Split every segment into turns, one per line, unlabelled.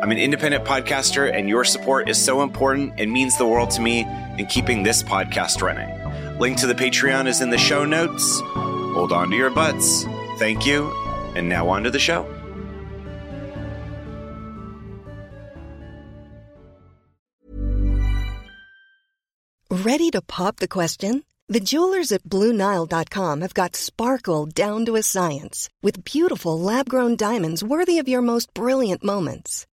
I'm an independent podcaster, and your support is so important and means the world to me in keeping this podcast running. Link to the Patreon is in the show notes. Hold on to your butts. Thank you. And now on to the show.
Ready to pop the question? The jewelers at BlueNile.com have got sparkle down to a science with beautiful lab grown diamonds worthy of your most brilliant moments.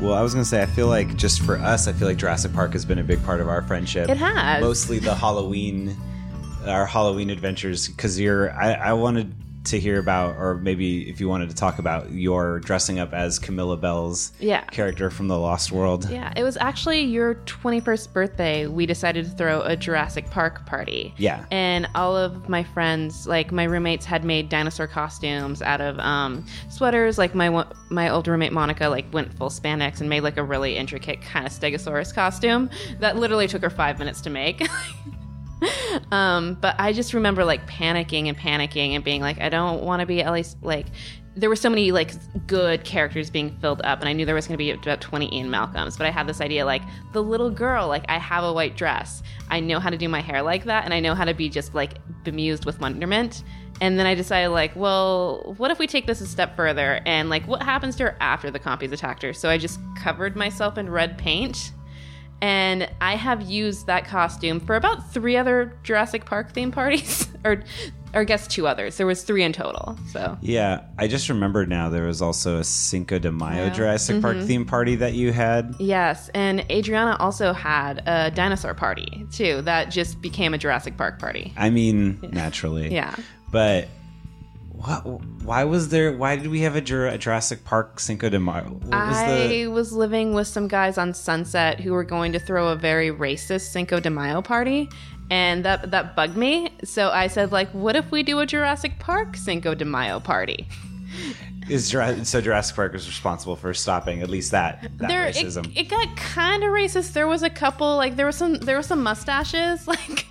Well, I was gonna say, I feel like just for us, I feel like Jurassic Park has been a big part of our friendship.
It has.
mostly the Halloween, our Halloween adventures. Because you're, I, I wanted to hear about, or maybe if you wanted to talk about your dressing up as Camilla Belle's
Yeah.
character from the Lost World.
Yeah, it was actually your 21st birthday. We decided to throw a Jurassic Park party.
Yeah.
And all of my friends, like my roommates, had made dinosaur costumes out of um, sweaters. Like my my old roommate Monica, like went full spandex and made like a really intricate kind of Stegosaurus costume that literally took her five minutes to make. um, but I just remember like panicking and panicking and being like, I don't want to be at least like. There were so many like good characters being filled up, and I knew there was going to be about 20 Ian Malcolms. But I had this idea like the little girl, like I have a white dress, I know how to do my hair like that, and I know how to be just like bemused with wonderment. And then I decided like, well, what if we take this a step further and like what happens to her after the compies attacked her? So I just covered myself in red paint and I have used that costume for about three other Jurassic Park theme parties, or, or I guess two others. There was three in total. So
Yeah, I just remembered now there was also a Cinco de Mayo
Yeah.
Jurassic Park
Mhm.
theme party that you had.
yes, and Adriana also had a dinosaur party too. That just became a Jurassic Park party.
I mean, naturally.
Yeah.
But what, why was there, why did we have a, Jurassic Park Cinco de Mayo? Was
I
the.
was living with some guys on Sunset who were going to throw a very racist Cinco de Mayo party, and that that bugged me. So I said, like, what if we do a Jurassic Park Cinco de Mayo party?
Is so Jurassic Park was responsible for stopping at least that, that
there it,
racism.
it got kind of racist there was a couple like there was some there were some mustaches like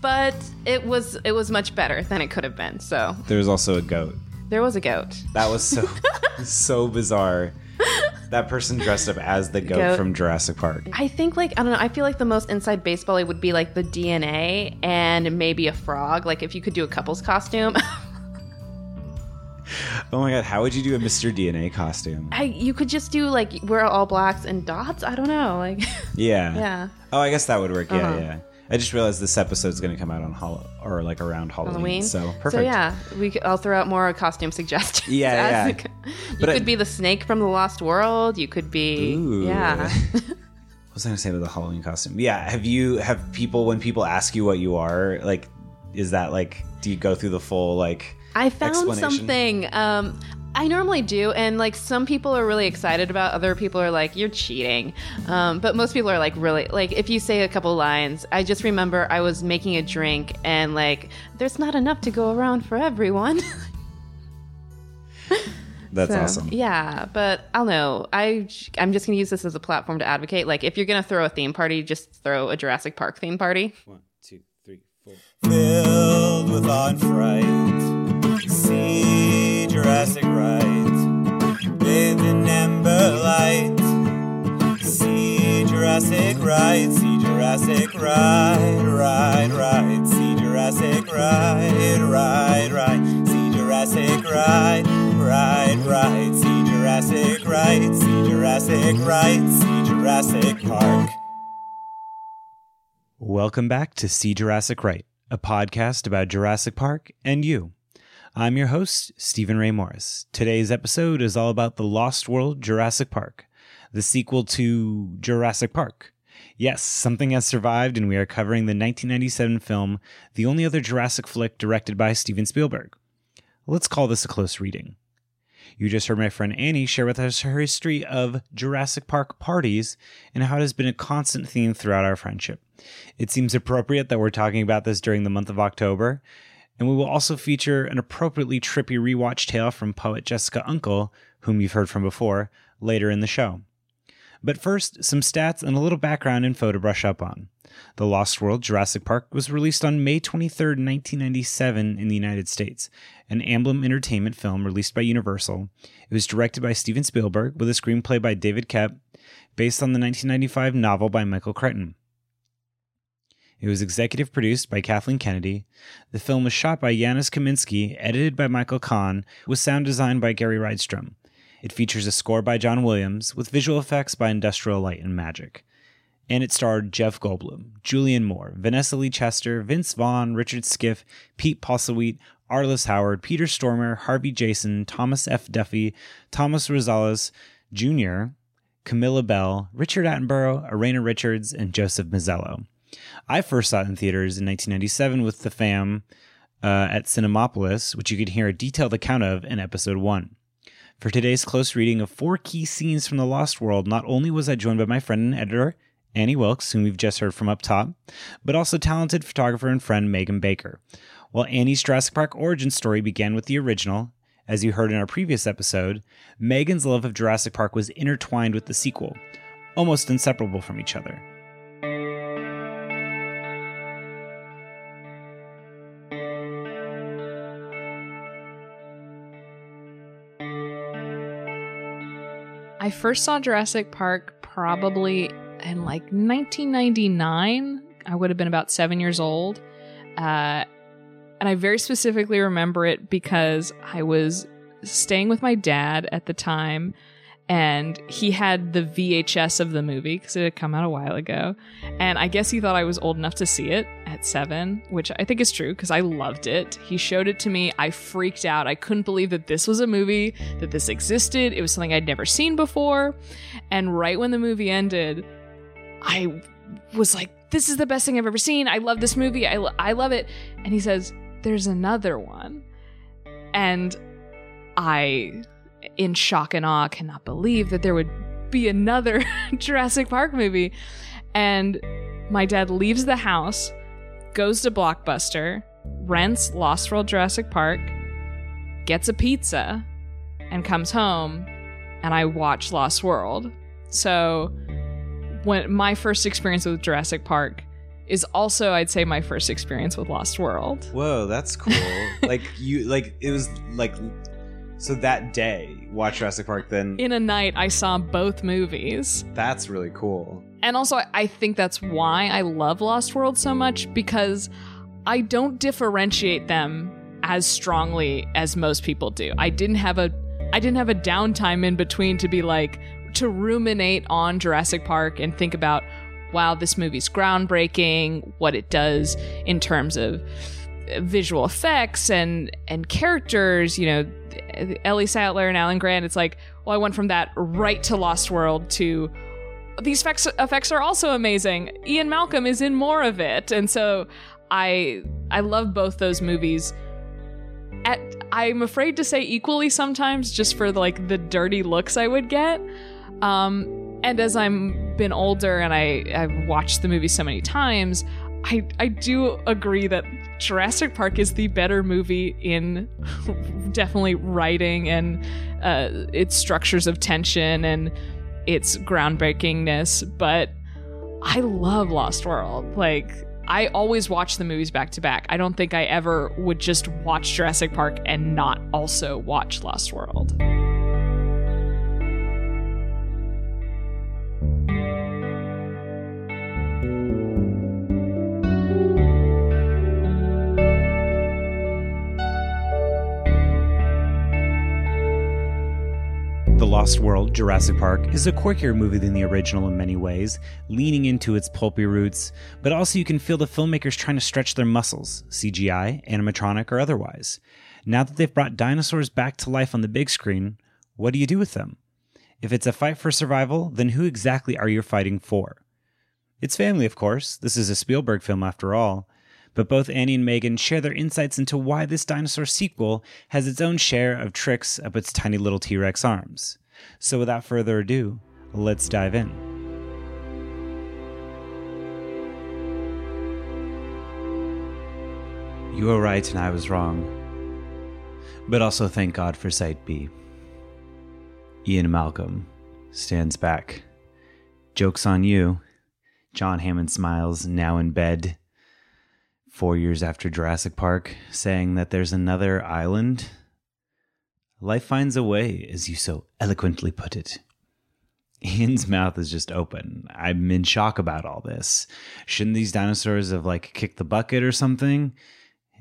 but it was it was much better than it could have been so
there was also a goat.
there was a goat
That was so so bizarre. That person dressed up as the goat,
Goat.
from Jurassic Park.
i think like i don't know i feel like the most inside baseball it would be like the dna and maybe a frog like if you could do a couple's costume
Oh my god, how would you do a Mr. DNA costume?
I, you could just do like wear all blacks and dots i don't know like
Yeah.
yeah
Oh, I guess that would work. Yeah,
Uh-huh.
yeah. I just realized this episode's going to come out on Hall- or like around Halloween.
Halloween.
So perfect.
So yeah, we could, I'll throw out more costume suggestions.
Yeah, yeah.
you
But I-
could be the snake from the Lost World. You could be
Ooh.
yeah.
What was I going to say about the Halloween costume? Yeah, have you have people when people ask you what you are like? Is that like do you go through the full like?
I found something. Um, I normally do, and like some people are really excited about. Other people are like, "You're cheating," um, but most people are like, "Really?" Like if you say a couple lines, I just remember I was making a drink, and like, there's not enough to go around for everyone.
That's
So,
awesome.
Yeah, but I'll know. I I'm just gonna use this as a platform to advocate. Like if you're gonna throw a theme party, just throw a Jurassic Park theme party.
One, two, three, four.
filled with awe and fright. See Jurassic Right, bathed in amber light. See Jurassic Right, see Jurassic Right, right, right. See Jurassic Right, right, right. See Jurassic Right, right, right. See Jurassic Right, see Jurassic Right, see Jurassic Park.
Welcome back to See Jurassic Right, a podcast about Jurassic Park and you. I'm your host, Stephen Ray Morris. Today's episode is all about the Lost World Jurassic Park, the sequel to Jurassic Park. Yes, something has survived, and we are covering the 1997 film, the only other Jurassic flick directed by Steven Spielberg. Let's call this a close reading. You just heard my friend Annie share with us her history of Jurassic Park parties and how it has been a constant theme throughout our friendship. It seems appropriate that we're talking about this during the month of October, and we will also feature an appropriately trippy rewatch tale from poet Jessica Uncle, whom you've heard from before, later in the show. But first, some stats and a little background info to brush up on. The Lost World Jurassic Park was released on May 23, 1997, in the United States, an Amblin Entertainment film released by Universal. It was directed by Steven Spielberg with a screenplay by David Koepp, based on the 1995 novel by Michael Crichton. It was executive produced by Kathleen Kennedy. The film was shot by Janusz Kaminski, edited by Michael Kahn, with sound design by Gary Rydstrom. It features a score by John Williams, with visual effects by Industrial Light and Magic. And it starred Jeff Goldblum, Julianne Moore, Vanessa Lee Chester, Vince Vaughn, Richard Schiff, Pete Postlethwaite, Arliss Howard, Peter Stormare, Harvey Jason, Thomas F. Duffy, Thomas Rosales Jr., Camilla Belle, Richard Attenborough, Ariana Richards, and Joseph Mazzello. I first saw it in theaters in 1997 with the fam uh, at Cinemapolis, which you can hear a detailed account of in episode 1. For today's close reading of four key scenes from The Lost World, not only was I joined by my friend and editor, Annie Wilkes, whom we've just heard from up top, but also talented photographer and friend Megan Baker. While Annie's Jurassic Park origin story began with the original, as you heard in our previous episode, Megan's love of Jurassic Park was intertwined with the sequel, almost inseparable from each other.
I first saw Jurassic Park probably in like 1999. I would have been about seven years old. Uh, and I very specifically remember it because I was staying with my dad at the time and he had the VHS of the movie because it had come out a while ago. And I guess he thought I was old enough to see it at seven, which I think is true because I loved it. He showed it to me. I freaked out. I couldn't believe that this was a movie, that this existed. It was something I'd never seen before. And right when the movie ended, I was like, this is the best thing I've ever seen. I love this movie. I, lo- I love it. And he says, there's another one. And I, in shock and awe, cannot believe that there would be another Jurassic Park movie. And my dad leaves the house, goes to Blockbuster, rents Lost World Jurassic Park, gets a pizza, and comes home, and I watch Lost World. So, when my first experience with Jurassic Park is also, I'd say, my first experience with Lost World.
Whoa, that's cool. like you like it was like so that day watch Jurassic Park then
In a night, I saw both movies.
that's really cool.
And also, I- think that's why I love Lost World so much because I don't differentiate them as strongly as most people do. I didn't have a I didn't have a downtime in between to be like to ruminate on Jurassic Park and think about wow, this movie's groundbreaking, what it does in terms of visual effects and and characters, you know, Ellie Sattler and Alan Grant, it's like, well, I went from that right to Lost World to these effects, effects are also amazing. Ian Malcolm is in more of it. And so I I love both those movies. At I'm afraid to say equally sometimes just for like the dirty looks I would get. Um and as I'm been older and I I've watched the movie so many times, I I do agree that Jurassic Park is the better movie in definitely writing and uh, its structures of tension and its groundbreakingness. But I love Lost World. Like I always watch the movies back to back. I don't think I ever would just watch Jurassic Park and not also watch Lost World.
Lost World, Jurassic Park, is a quirkier movie than the original in many ways, leaning into its pulpy roots, but also you can feel the filmmakers trying to stretch their muscles, CGI, animatronic, or otherwise. Now that they've brought dinosaurs back to life on the big screen, what do you do with them? If it's a fight for survival, then who exactly are you fighting for? It's family, of course. This is a Spielberg film after all. But both Annie and Megan share their insights into why this dinosaur sequel has its own share of tricks up its tiny little T Rex arms. So without further ado, let's dive in. You were right and I was wrong. But also thank God for Site B. Ian Malcolm stands back. Joke's on you. John Hammond smiles, now in bed, four years after Jurassic Park, saying that there's another island. Life finds a way, as you so eloquently put it. Ian's mouth is just open. I'm in shock about all this. Shouldn't these dinosaurs have like kicked the bucket or something?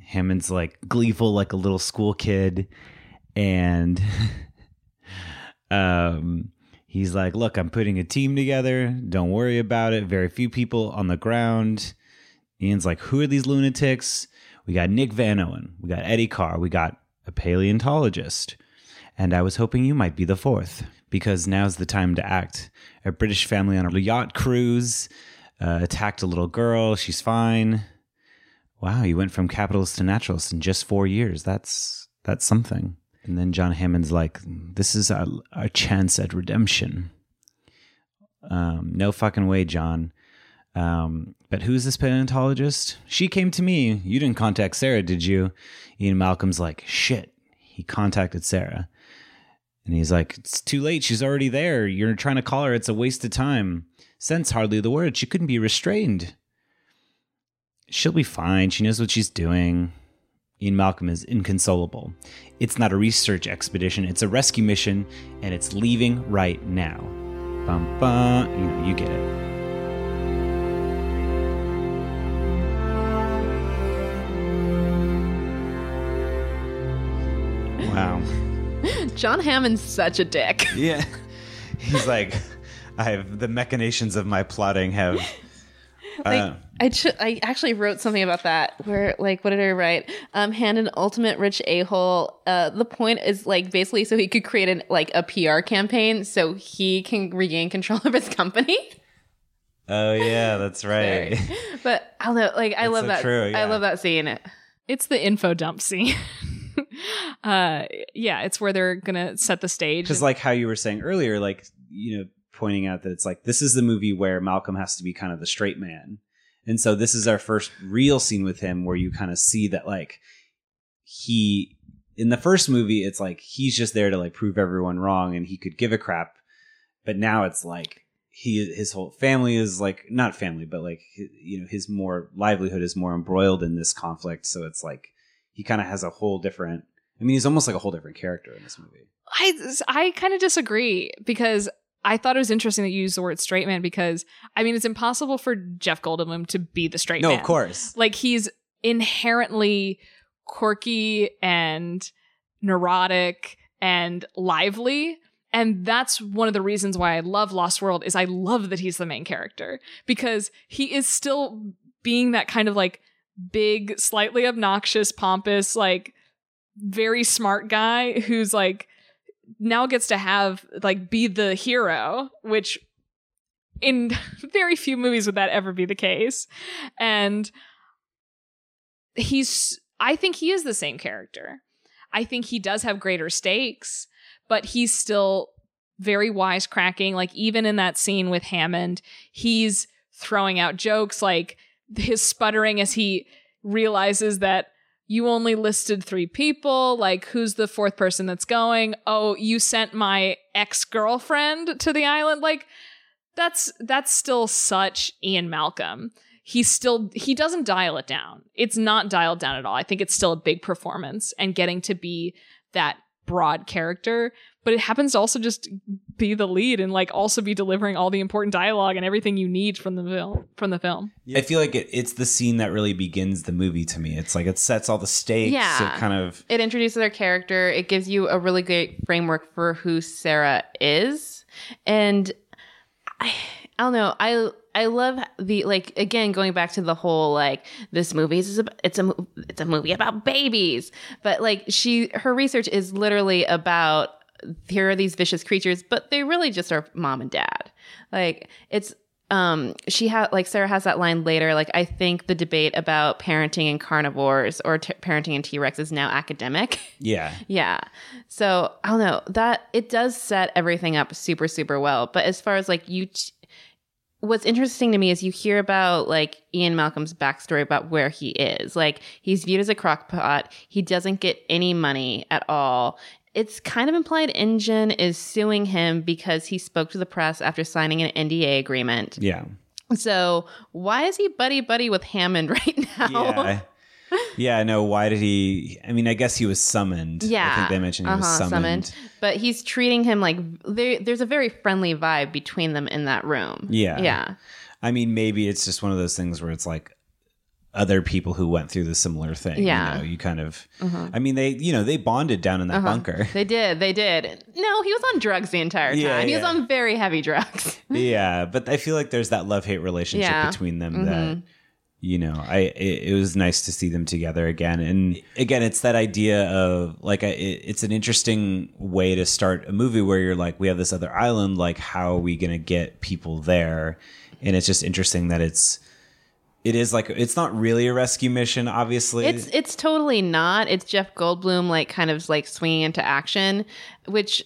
Hammond's like gleeful like a little school kid and um he's like, "Look, I'm putting a team together. Don't worry about it. Very few people on the ground." Ian's like, "Who are these lunatics?" We got Nick Van Owen. We got Eddie Carr. We got a paleontologist. And I was hoping you might be the fourth because now's the time to act. A British family on a yacht cruise uh, attacked a little girl. She's fine. Wow, you went from capitalist to naturalist in just four years. That's that's something. And then John Hammond's like, "This is our, our chance at redemption." Um, no fucking way, John. Um, but who's this paleontologist? She came to me. You didn't contact Sarah, did you? Ian Malcolm's like, shit. He contacted Sarah. And he's like, it's too late. She's already there. You're trying to call her. It's a waste of time. Sense hardly the word. She couldn't be restrained. She'll be fine. She knows what she's doing. Ian Malcolm is inconsolable. It's not a research expedition, it's a rescue mission, and it's leaving right now. Bum bum. You know, you get it. Wow.
John Hammond's such a dick.
Yeah. He's like, I have the machinations of my plotting have.
Like
uh,
I, ch- I actually wrote something about that where like what did I write? Um, hand an ultimate rich a hole. Uh, the point is like basically so he could create an like a PR campaign so he can regain control of his company.
oh yeah, that's right.
But I love like I
That's
love
so
that.
true, yeah.
I love that scene.
It's the info dump scene. uh, yeah, it's where they're gonna set the stage.
Because like how you were saying earlier, like you know, pointing out that it's like this is the movie where Malcolm has to be kind of the straight man, and so this is our first real scene with him where you kind of see that like he in the first movie it's like he's just there to like prove everyone wrong and he could give a crap, but now it's like he his whole family is like not family but like you know his more livelihood is more embroiled in this conflict so it's like he kind of has a whole different i mean he's almost like a whole different character in this movie
I I kind of disagree because I thought it was interesting that you used the word straight man because I mean it's impossible for Jeff Goldblum to be the straight
no
man.
of course
Like he's inherently quirky and neurotic and lively And that's one of the reasons why I love Lost World is I love that he's the main character because he is still being that kind of like big, slightly obnoxious, pompous, like very smart guy who's like now gets to have like be the hero, which in very few movies would that ever be the case. And he's I think he is the same character. I think he does have greater stakes, but he's still very wisecracking. Like even in that scene with Hammond, he's throwing out jokes like his sputtering as he realizes that you only listed three people. Like, who's the fourth person that's going? Oh, you sent my ex girlfriend to the island. Like, that's that's still such Ian Malcolm. He's still he doesn't dial it down. It's not dialed down at all. I think it's still a big performance and getting to be that broad character, but it happens to also just be the lead and like also be delivering all the important dialogue and everything you need from the film from the film.
I feel like it, it's the scene that really begins the movie to me. It's like it sets all the stakes.
Yeah.
It kind of
It introduces their character. It gives you a really great framework for who Sarah is. And I, I don't know. I I love the like again going back to the whole like this movie is a, it's a it's a movie about babies, but like she her research is literally about here are these vicious creatures, but they really just are mom and dad. Like it's um she had like Sarah has that line later like I think the debate about parenting and carnivores or t- parenting and T-Rex is now academic.
yeah.
Yeah. So I don't know that it does set everything up super, super well. But as far as like you, t- what's interesting to me is you hear about like Ian Malcolm's backstory about where he is. Like he's viewed as a crockpot. He doesn't get any money at all. It's kind of implied InGen is suing him because he spoke to the press after signing an NDA agreement.
Yeah.
So why is he buddy buddy with Hammond right now?
Yeah. Yeah, no, why did he I mean, I guess he was summoned.
Yeah.
I think they mentioned he was
Uh-huh,
summoned.
But he's treating him like there, there's a very friendly vibe between them in that room.
Yeah.
Yeah.
I mean, maybe it's just one of those things where it's like other people who went through the similar thing.
Yeah. Uh-huh.
You know, you kind of I mean they you know, they bonded down in that bunker.
They did. They did. No, he was on drugs the entire time.
Yeah,
he was on very heavy drugs.
yeah. But I feel like there's that love hate relationship
Yeah. Mm-hmm.
between them that you know, I it, it was nice to see them together again. And again, it's that idea of like I, it, it's an interesting way to start a movie where you're like, we have this other island. Like, how are we going to get people there? And it's just interesting that it's it is like it's not really a rescue mission. Obviously,
It's it's totally not. It's Jeff Goldblum like kind of like swinging into action, which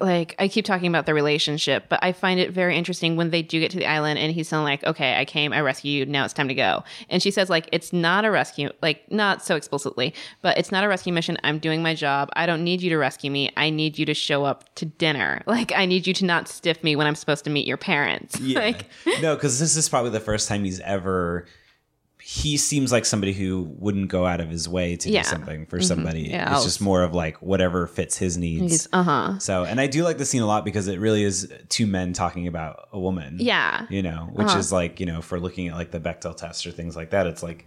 like I keep talking about the relationship, but I find it very interesting when they do get to the island and he's saying like, "Okay, I came, I rescued you, now it's time to go." And she says like, "It's not a rescue, like not so explicitly, but it's not a rescue mission. I'm doing my job. I don't need you to rescue me. I need you to show up to dinner. Like I need you to not stiff me when I'm supposed to meet your parents."
Yeah.
like
no, because this is probably the first time he's ever. He seems like somebody who wouldn't go out of his way to
Yeah.
do something for somebody.
Yeah,
it's just more of like whatever fits his needs.
uh-huh.
So, and I do like the scene a lot because it really is two men talking about a woman.
Yeah.
You know, which
Uh-huh.
is like, you know, for looking at like the Bechdel test or things like that, it's like,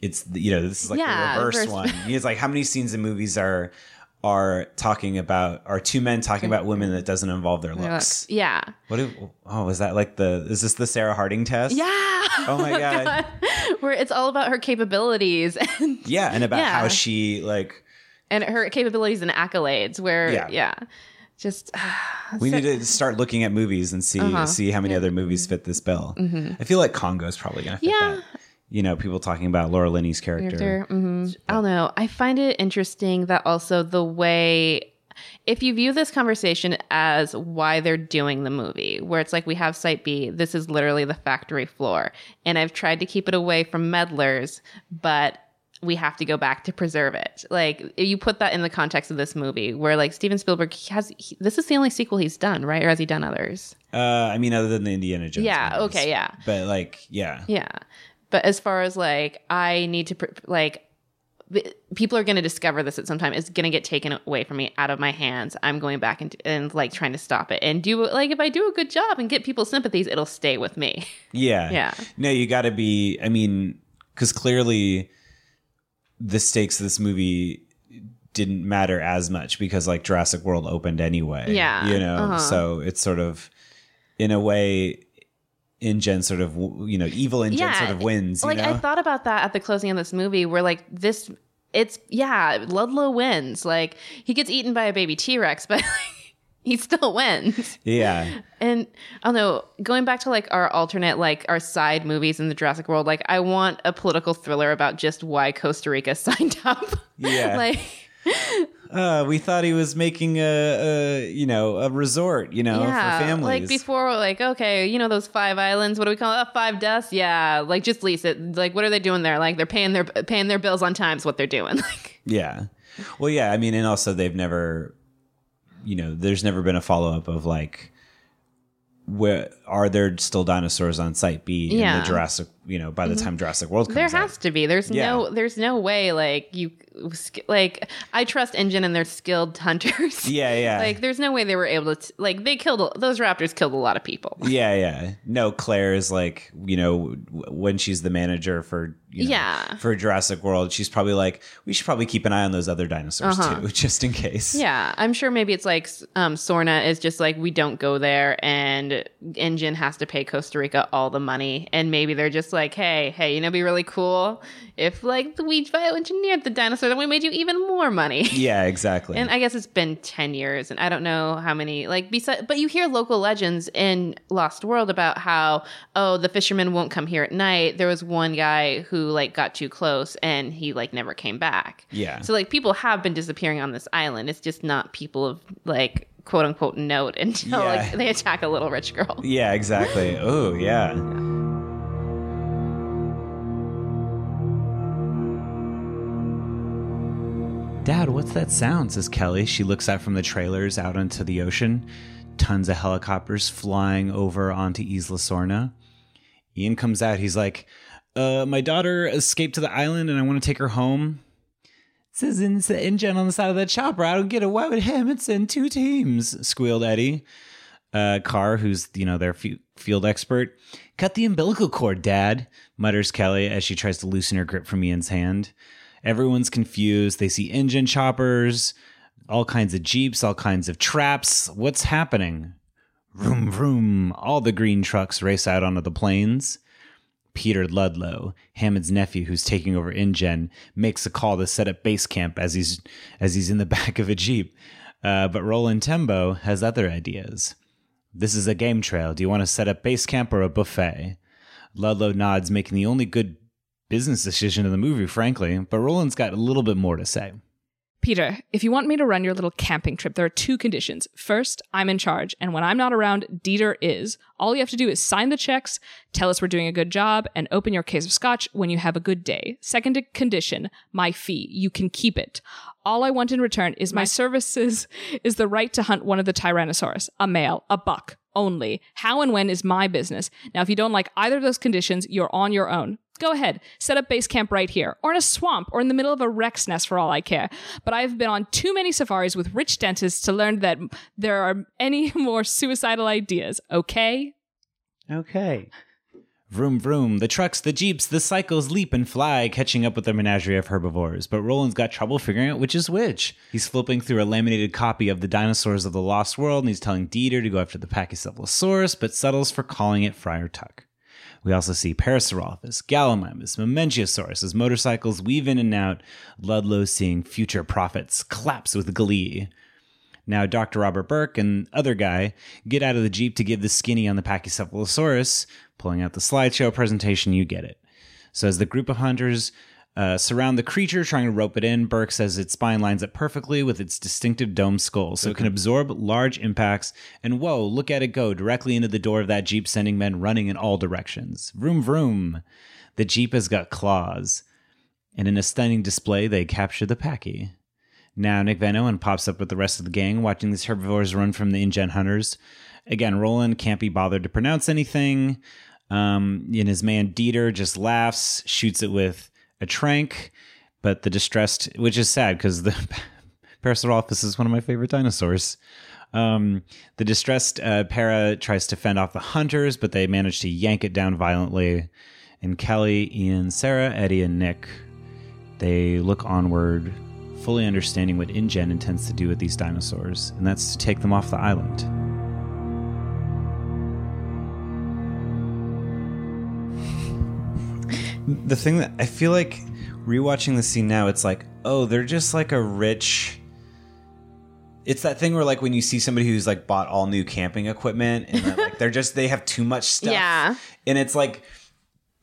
it's, you know, this is like
Yeah,
the reverse
reverse.
one. It's like how many scenes in movies are, are talking about, are two men talking about women that doesn't involve their looks?
Yeah.
What? Do, oh, is that like the? Is this the Sarah Harding test?
Yeah.
Oh my God.
Where it's all about her capabilities and
Yeah, and about
Yeah.
how she like.
and her capabilities and accolades where
Yeah.
yeah, just
We need to start looking at movies and see
Uh-huh.
see how many other movies fit this bill. I feel like Congo's probably gonna fit
Mm-hmm. Yeah.
that. You know, people talking about Laura Linney's character.
character. mhm. I don't know. I find it interesting that also the way, if you view this conversation as why they're doing the movie, where it's like we have Site B, this is literally the factory floor, and I've tried to keep it away from meddlers, but we have to go back to preserve it. Like if you put that in the context of this movie, where like Steven Spielberg he has, he, this is the only sequel he's done, right? Or has he done others?
Uh, I mean, other than the Indiana Jones.
Yeah,
movies.
okay, yeah.
But like, yeah,
Yeah. But as far as like, I need to, pr- like, people are going to discover this at some time. It's going to get taken away from me out of my hands. I'm going back and, and like trying to stop it and do like, if I do a good job and get people's sympathies, it'll stay with me.
yeah,
Yeah.
No, you got to be. I mean, because clearly, the stakes of this movie didn't matter as much because like Jurassic World opened anyway.
Yeah,
You know,
uh-huh.
so it's sort of in a way InGen sort of you know, evil InGen sort of wins, you
like
know?
I thought about that at the closing of this movie, where like this, it's yeah, Ludlow wins. Like he gets eaten by a baby T Rex, but like, he still wins.
yeah.
And I don't know, going back to like our alternate, like our side movies in the Jurassic World, like I want a political thriller about just why Costa Rica signed up.
Yeah.
like
Uh, we thought he was making a, a you know, a resort, you know,
yeah,
for families.
like before, like okay, you know those five islands. What do we call it? Uh, five deaths? Yeah, like just lease it. Like what are they doing there? Like they're paying their paying their bills on time. Is what they're doing. Like
Yeah. Well, yeah. I mean, and also they've never, you know, there's never been a follow up of like, where are there still dinosaurs on Site B in
Yeah.
the Jurassic? You know, by the time Jurassic World comes
there
out.
has to be. There's
Yeah.
no. There's no way. Like you, like I trust InGen and their skilled hunters.
Yeah, yeah.
Like there's no way they were able to. Like they killed those raptors. Killed a lot of people.
yeah, yeah. No, Claire is like, you know, w- when she's the manager for, you know,
Yeah.
for Jurassic World, she's probably like, we should probably keep an eye on those other dinosaurs too, just in case.
Uh-huh. Yeah, I'm sure maybe it's like um, Sorna is just like we don't go there, and InGen has to pay Costa Rica all the money, and maybe they're just like, hey, hey, you know, be really cool if like we bioengineered the dinosaur, then we made you even more money.
Yeah, exactly.
And I guess it's been 10 years, and I don't know how many, like, besides, but you hear local legends in Lost World about how, oh, the fishermen won't come here at night. There was one guy who, like, got too close and he, like, never came back.
Yeah.
So, like, people have been disappearing on this island. It's just not people of, like, quote unquote note until,
Yeah.
like, they attack a little rich girl.
yeah, exactly. Oh, yeah. Dad, what's that sound? says Kelly. She looks out from the trailers out onto the ocean. Tons of helicopters flying over onto Isla Sorna. Ian comes out. He's like, uh, My daughter escaped to the island and I want to take her home. Says in the InGen on the side of that chopper. I don't get. Why would him? It's in two teams, squealed Eddie. Uh, Carr, who's, you know, their f- field expert. Cut the umbilical cord, Dad, mutters Kelly as she tries to loosen her grip from Ian's hand. Everyone's confused. They see InGen choppers, all kinds of jeeps, all kinds of traps. What's happening? Vroom, vroom. All the green trucks race out onto the plains. Peter Ludlow, Hammond's nephew, who's taking over InGen, makes a call to set up base camp as he's as he's in the back of a jeep. Uh, but Roland Tembo has other ideas. This is a game trail. Do you want to set up base camp or a buffet? Ludlow nods, making the only good business decision in the movie, frankly. But Roland's got a little bit more to say.
Peter, if you want me to run your little camping trip, there are two conditions. First, I'm in charge, and when I'm not around, Dieter is. All you have to do is sign the checks, tell us we're doing a good job, and open your case of scotch when you have a good day. Second condition, my fee. You can keep it. All I want in return is my services, is the right to hunt one of the Tyrannosaurus, a male, a buck, only. How and when is my business. Now, if you don't like either of those conditions, you're on your own. Go ahead, set up base camp right here, or in a swamp, or in the middle of a Rex nest for all I care. But I've been on too many safaris with rich dentists to learn that there are any more suicidal ideas, okay?
Okay. Vroom vroom. The trucks, the jeeps, the cycles leap and fly, catching up with the menagerie of herbivores. But Roland's got trouble figuring out which is which. He's flipping through a laminated copy of the Dinosaurs of the Lost World, and he's telling Dieter to go after the Pachycephalosaurus, but settles for calling it Friar Tuck. We also see Parasaurolophus, Gallimimus, Mamenchisaurus as motorcycles weave in and out. Ludlow, seeing future profits, claps with glee. Now, Dr. Robert Burke and other guy get out of the Jeep to give the skinny on the Pachycephalosaurus, pulling out the slideshow presentation, you get it. So, as the group of hunters uh, surround the creature, trying to rope it in, Burke says its spine lines up perfectly with its distinctive dome skull, so it can absorb large impacts. And whoa, look at it go directly into the door of that Jeep, sending men running in all directions. Vroom, vroom. The Jeep has got claws. And in a stunning display, they capture the Packy. Now Nick Van Owen pops up with the rest of the gang, watching these herbivores run from the InGen hunters. Again, Roland can't be bothered to pronounce anything. Um, and his man Dieter just laughs, shoots it with a trank. But the distressed, which is sad because the Parasaurolophus is one of my favorite dinosaurs. Um, the distressed uh, para tries to fend off the hunters, but they manage to yank it down violently. And Kelly, Ian, Sarah, Eddie, and Nick, they look onward fully understanding what InGen intends to do with these dinosaurs, and that's to take them off the island. The thing that I feel like rewatching the scene now, it's like, oh, they're just like a rich. It's that thing where like when you see somebody who's like bought all new camping equipment and then, like they're just they have too much stuff.
Yeah.
and it's like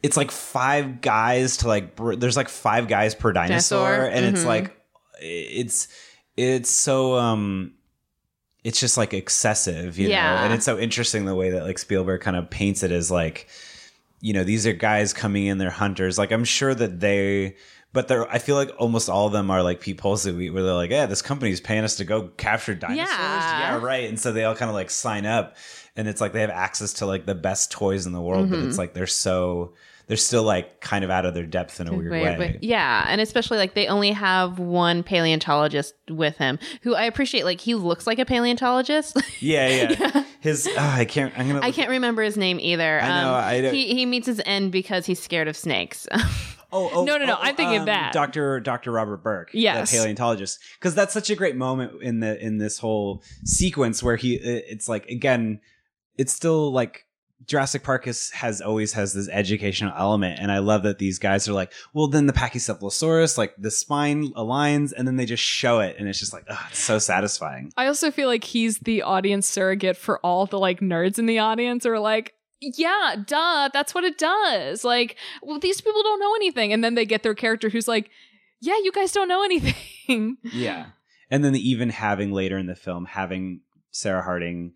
it's like five guys to like br- there's like five guys per dinosaur,
Dinosaur,
and it's
mhm.
like it's it's so um it's just like excessive you know and it's so interesting the way that like spielberg kind of paints it as like you know these are guys coming in they're hunters like i'm sure that they but they're i feel like almost all of them are like people that we where they're like yeah this company's paying us to go capture dinosaurs
Yeah.
yeah right and so they all kind of like sign up and it's like they have access to like the best toys in the world but
Mm-hmm.
it's like they're so they're still like kind of out of their depth in a weird
Weird,
way
but- yeah, and especially like they only have one paleontologist with him, who I appreciate. Like he looks like a paleontologist.
yeah yeah, his oh, i can't i'm gonna
I can't remember his name either.
I know,
Um,
I don't-
he he meets his end because he's scared of snakes.
Oh, oh
No, no, no,
oh,
I'm thinking of
um,
that.
Dr. Dr. Robert Burke,
Yes.
the paleontologist, because that's such a great moment in the in this whole sequence where he it's like again, it's still like Jurassic Park is, has always has this educational element, and I love that these guys are like, well, then the Pachycephalosaurus, like the spine aligns, and then they just show it, and it's just like, oh, it's so satisfying.
I also feel like he's the audience surrogate for all the like nerds in the audience who are like, yeah, duh, that's what it does. Like, well, these people don't know anything. And then they get their character who's like, yeah, you guys don't know anything.
Yeah. And then even having later in the film, having Sarah Harding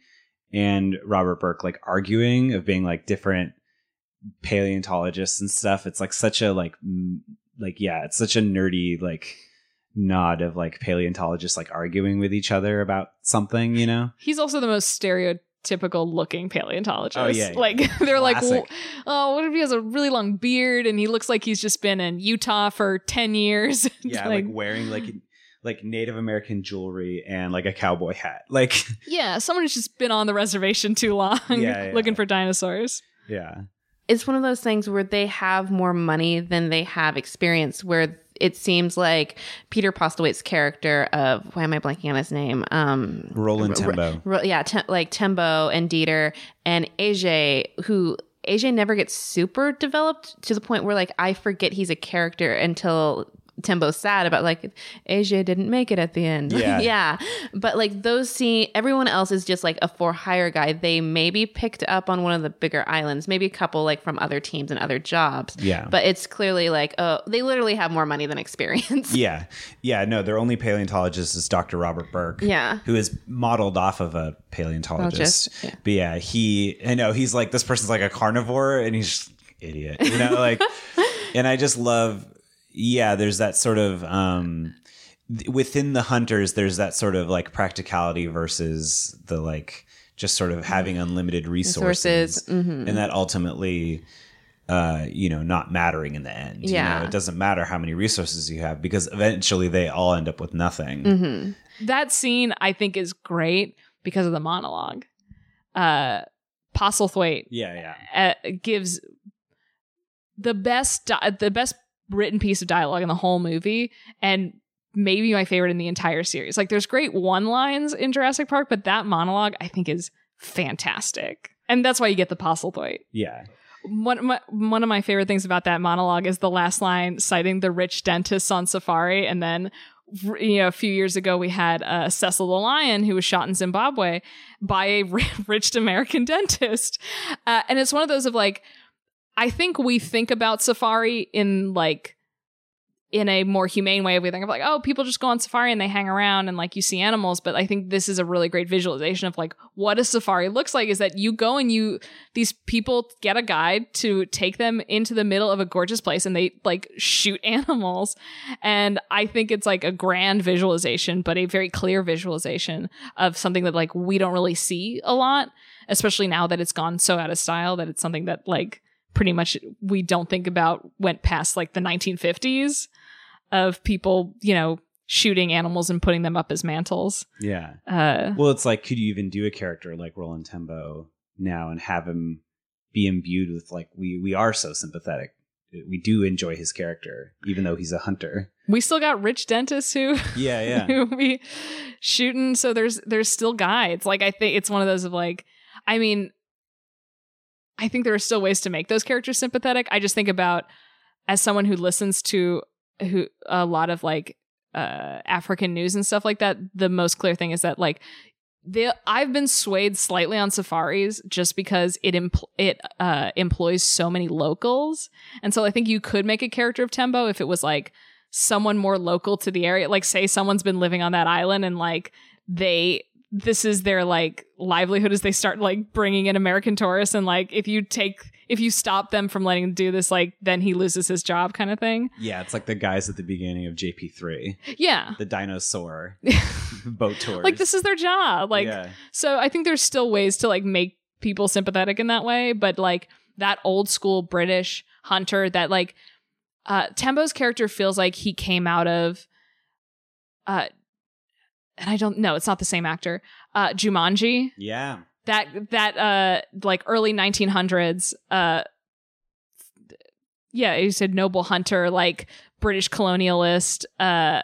and Robert Burke like arguing of being like different paleontologists and stuff. It's like such a like m- like yeah, it's such a nerdy like nod of like paleontologists like arguing with each other about something, you know?
He's also the most stereotypical looking paleontologist.
Oh, yeah, yeah.
Like, they're like,
Classic.
well, oh, what if he has a really long beard and he looks like he's just been in Utah for 10 years?
Yeah, like, wearing like like Native American jewelry and like a cowboy hat. Like
yeah, someone who's just been on the reservation too long
Yeah, yeah.
looking for dinosaurs.
yeah.
it's one of those things where they have more money than they have experience where it seems like Peter Postlethwaite's character of why am I blanking on his name? Um
Roland Tembo.
Ro- yeah, Tem- like Tembo and Dieter and AJ, who AJ never gets super developed to the point where like I forget he's a character until Tembo's sad about like AJ didn't make it at the end.
Yeah.
yeah. But like those scene everyone else is just like a for hire guy. They maybe picked up on one of the bigger islands, maybe a couple like from other teams and other jobs.
Yeah.
But it's clearly like, oh, they literally have more money than experience.
Yeah. Yeah, no, their only paleontologist is Dr. Robert Burke.
Yeah.
Who is modeled off of a paleontologist.
Yeah.
But yeah, he I know he's like this person's like a carnivore and he's just idiot. You know, like and I just love yeah, there's that sort of um within the hunters there's that sort of like practicality versus the like just sort of having unlimited resources,
Resources, mhm.
and that ultimately uh, you know, not mattering in the end. You
Yeah.
know, it doesn't matter how many resources you have because eventually they all end up with nothing.
Mm-hmm.
That scene I think is great because of the monologue. Uh Postlethwaite
Yeah, yeah.
uh, gives the best di- the best written piece of dialogue in the whole movie and maybe my favorite in the entire series. Like there's great one lines in Jurassic Park, but that monologue I think is fantastic. And that's why you get the Postlethwaite.
Yeah.
One of, my, one of my favorite things about that monologue is the last line citing the rich dentists on safari and then you know a few years ago we had uh, Cecil the lion who was shot in Zimbabwe by a rich American dentist uh, and it's one of those of like I think we think about safari in like in a more humane way. We think of like, oh, people just go on safari and they hang around and like you see animals. But I think this is a really great visualization of like what a safari looks like is that you go and you, these people get a guide to take them into the middle of a gorgeous place and they like shoot animals. And I think it's like a grand visualization, but a very clear visualization of something that like we don't really see a lot, especially now that it's gone so out of style that it's something that like pretty much we don't think about went past like the 1950s of people, you know, shooting animals and putting them up as mantles.
Yeah.
Uh,
Well, it's like, could you even do a character like Roland Tembo now and have him be imbued with like we we are so sympathetic we do enjoy his character, even though he's a hunter.
We still got rich dentists who
Yeah, yeah.
who be shooting. So there's there's still guides. Like I think it's one of those of like, I mean, I think there are still ways to make those characters sympathetic. I just think about as someone who listens to who a lot of like uh African news and stuff like that. The most clear thing is that like the I've been swayed slightly on safaris just because it empl- it uh employs so many locals, and so I think you could make a character of Tembo if it was like someone more local to the area. Like say someone's been living on that island and like they this is their like livelihood as they start like bringing in American tourists and like if you take if you stop them from letting him do this like then he loses his job kind of thing.
Yeah, it's like the guys at the beginning of JP3,
Yeah.
the dinosaur boat tours.
Like this is their job. Like
yeah.
So I think there's still ways to like make people sympathetic in that way, but like that old school British hunter that like uh Tembo's character feels like he came out of uh and I don't know, it's not the same actor. Uh Jumanji.
Yeah.
That that uh like early 1900s uh yeah, you said noble hunter like British colonialist uh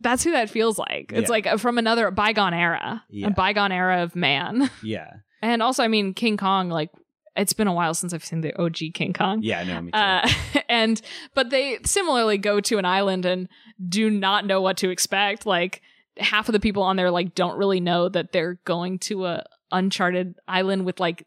that's who that feels like. It's
Yeah.
like from another bygone era,
Yeah.
a bygone era of man.
Yeah.
And also, I mean, King Kong, like, it's been a while since I've seen the OG King Kong.
Yeah, I know. me too.
Uh, and, but they similarly go to an island and do not know what to expect. Like, half of the people on there, like, don't really know that they're going to a uncharted island with, like,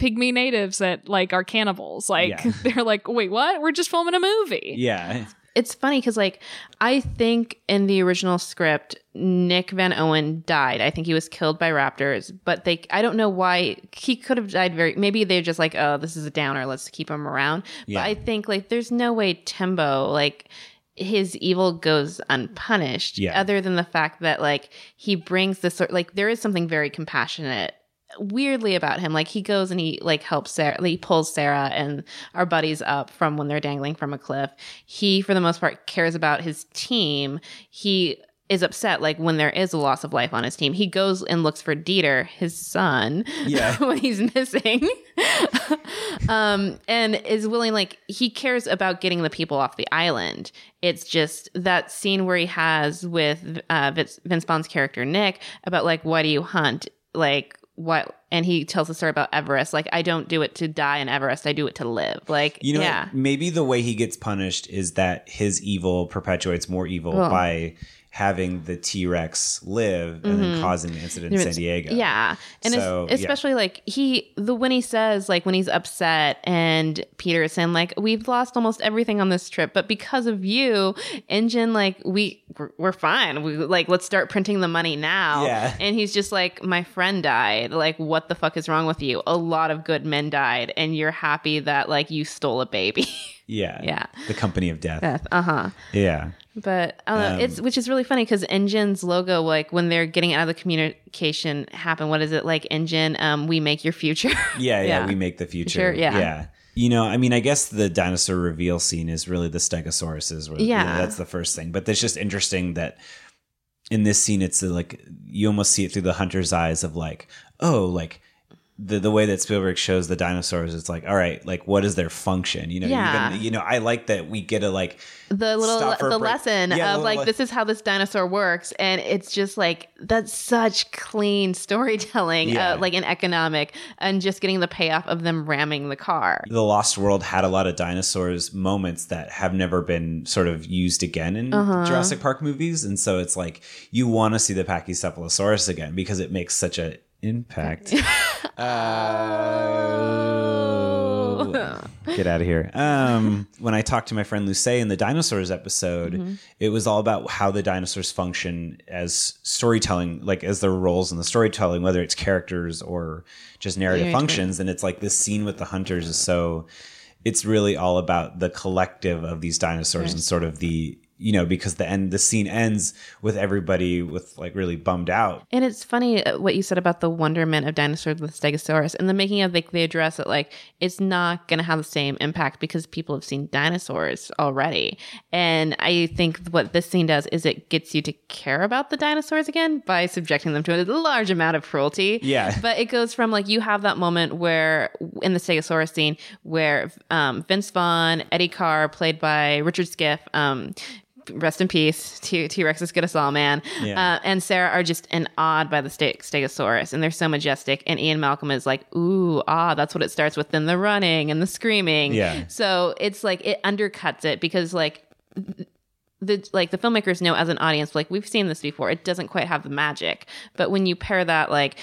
pygmy natives that, like, are cannibals. Like,
Yeah.
they're like, wait, what? We're just filming a movie.
yeah.
It's funny because, like, I think in the original script, Nick Van Owen died. I think he was killed by raptors, but they, I don't know why he could have died very, maybe they're just like, oh, this is a downer. Let's keep him around.
Yeah.
But I think, like, there's no way Tembo, like, his evil goes unpunished
Yeah.
other than the fact that, like, he brings this sort, like, there is something very compassionate weirdly about him. Like he goes and he like helps sarah he pulls sarah and our buddies up from when they're dangling from a cliff. He for the most part cares about his team. He is upset like when there is a loss of life on his team. He goes and looks for dieter his son
Yeah.
when he's missing. Um and is willing like he cares about getting the people off the island. It's just that scene where he has with uh vince, vince Vaughn's character nick about like why do you hunt? Like what and he tells the story about everest like i don't do it to die in everest i do it to live. Like
You know,
yeah.
Maybe the way he gets punished is that his evil perpetuates more evil
Well.
by having the T Rex live and then causing the incident in San Diego.
Mm-hmm. Yeah. And
So, yeah.
especially like he the when he says like when he's upset and Peter is saying like we've lost almost everything on this trip, but because of you, InGen like we we're, fine. We like let's start printing the money now.
Yeah.
And he's just like my friend died. Like what the fuck is wrong with you? A lot of good men died and you're happy that like you stole a baby.
Yeah.
Yeah.
The company of death.
Death. Uh-huh.
Yeah.
But I don't know.
Um,
it's which is really funny because InGen's logo, like when they're getting out of the communication happen, what is it like? Engine, um, we make your future.
Yeah, yeah,
Yeah.
we make the future.
Future, yeah.
Yeah. You know, I mean, I guess the dinosaur reveal scene is really the stegosauruses. Where, yeah.
Yeah.
that's the first thing. But it's just interesting that in this scene, it's uh, like you almost see it through the hunter's eyes of like, oh, like the the way that Spielberg shows the dinosaurs. It's like, all right, like what is their function? You know,
Yeah.
even, you know, I like that we get a like
the little the
break.
lesson
Yeah,
of like
little-
this is how this dinosaur works, and it's just like that's such clean storytelling,
Yeah.
uh, like an economic, and just getting the payoff of them ramming the car.
the Lost World had a lot of dinosaurs moments that have never been sort of used again in
Uh-huh.
Jurassic Park movies, and so it's like you want to see the Pachycephalosaurus again because it makes such an impact. Uh, get out of here. Um, when I talked to my friend Luce in the dinosaurs episode,
Mm-hmm.
it was all about how the dinosaurs function as storytelling, like as their roles in the storytelling, whether it's characters or just narrative
Yeah, right.
functions. And it's like this scene with the hunters is so. It's really all about the collective of these dinosaurs and sort of the you know, because the end, the scene ends with everybody with like really bummed out.
And it's funny uh, what you said about the wonderment of dinosaurs with Stegosaurus. In the making of, like, they address it like it's not going to have the same impact because people have seen dinosaurs already. And I think what this scene does is it gets you to care about the dinosaurs again by subjecting them to a large amount of cruelty.
Yeah.
But it goes from like you have that moment where in the Stegosaurus scene where um, Vince Vaughn, Eddie Carr, played by Richard Schiff, um, rest in peace T Rex is good us all, man.
Yeah.
Uh, and Sarah are just in awed by the Ste- Stegosaurus, and they're so majestic. And Ian Malcolm is like, ooh, ah, that's what it starts with. Then the running and the screaming.
Yeah.
So it's like it undercuts it because like the like the filmmakers know as an audience, like we've seen this before. It doesn't quite have the magic, but when you pair that like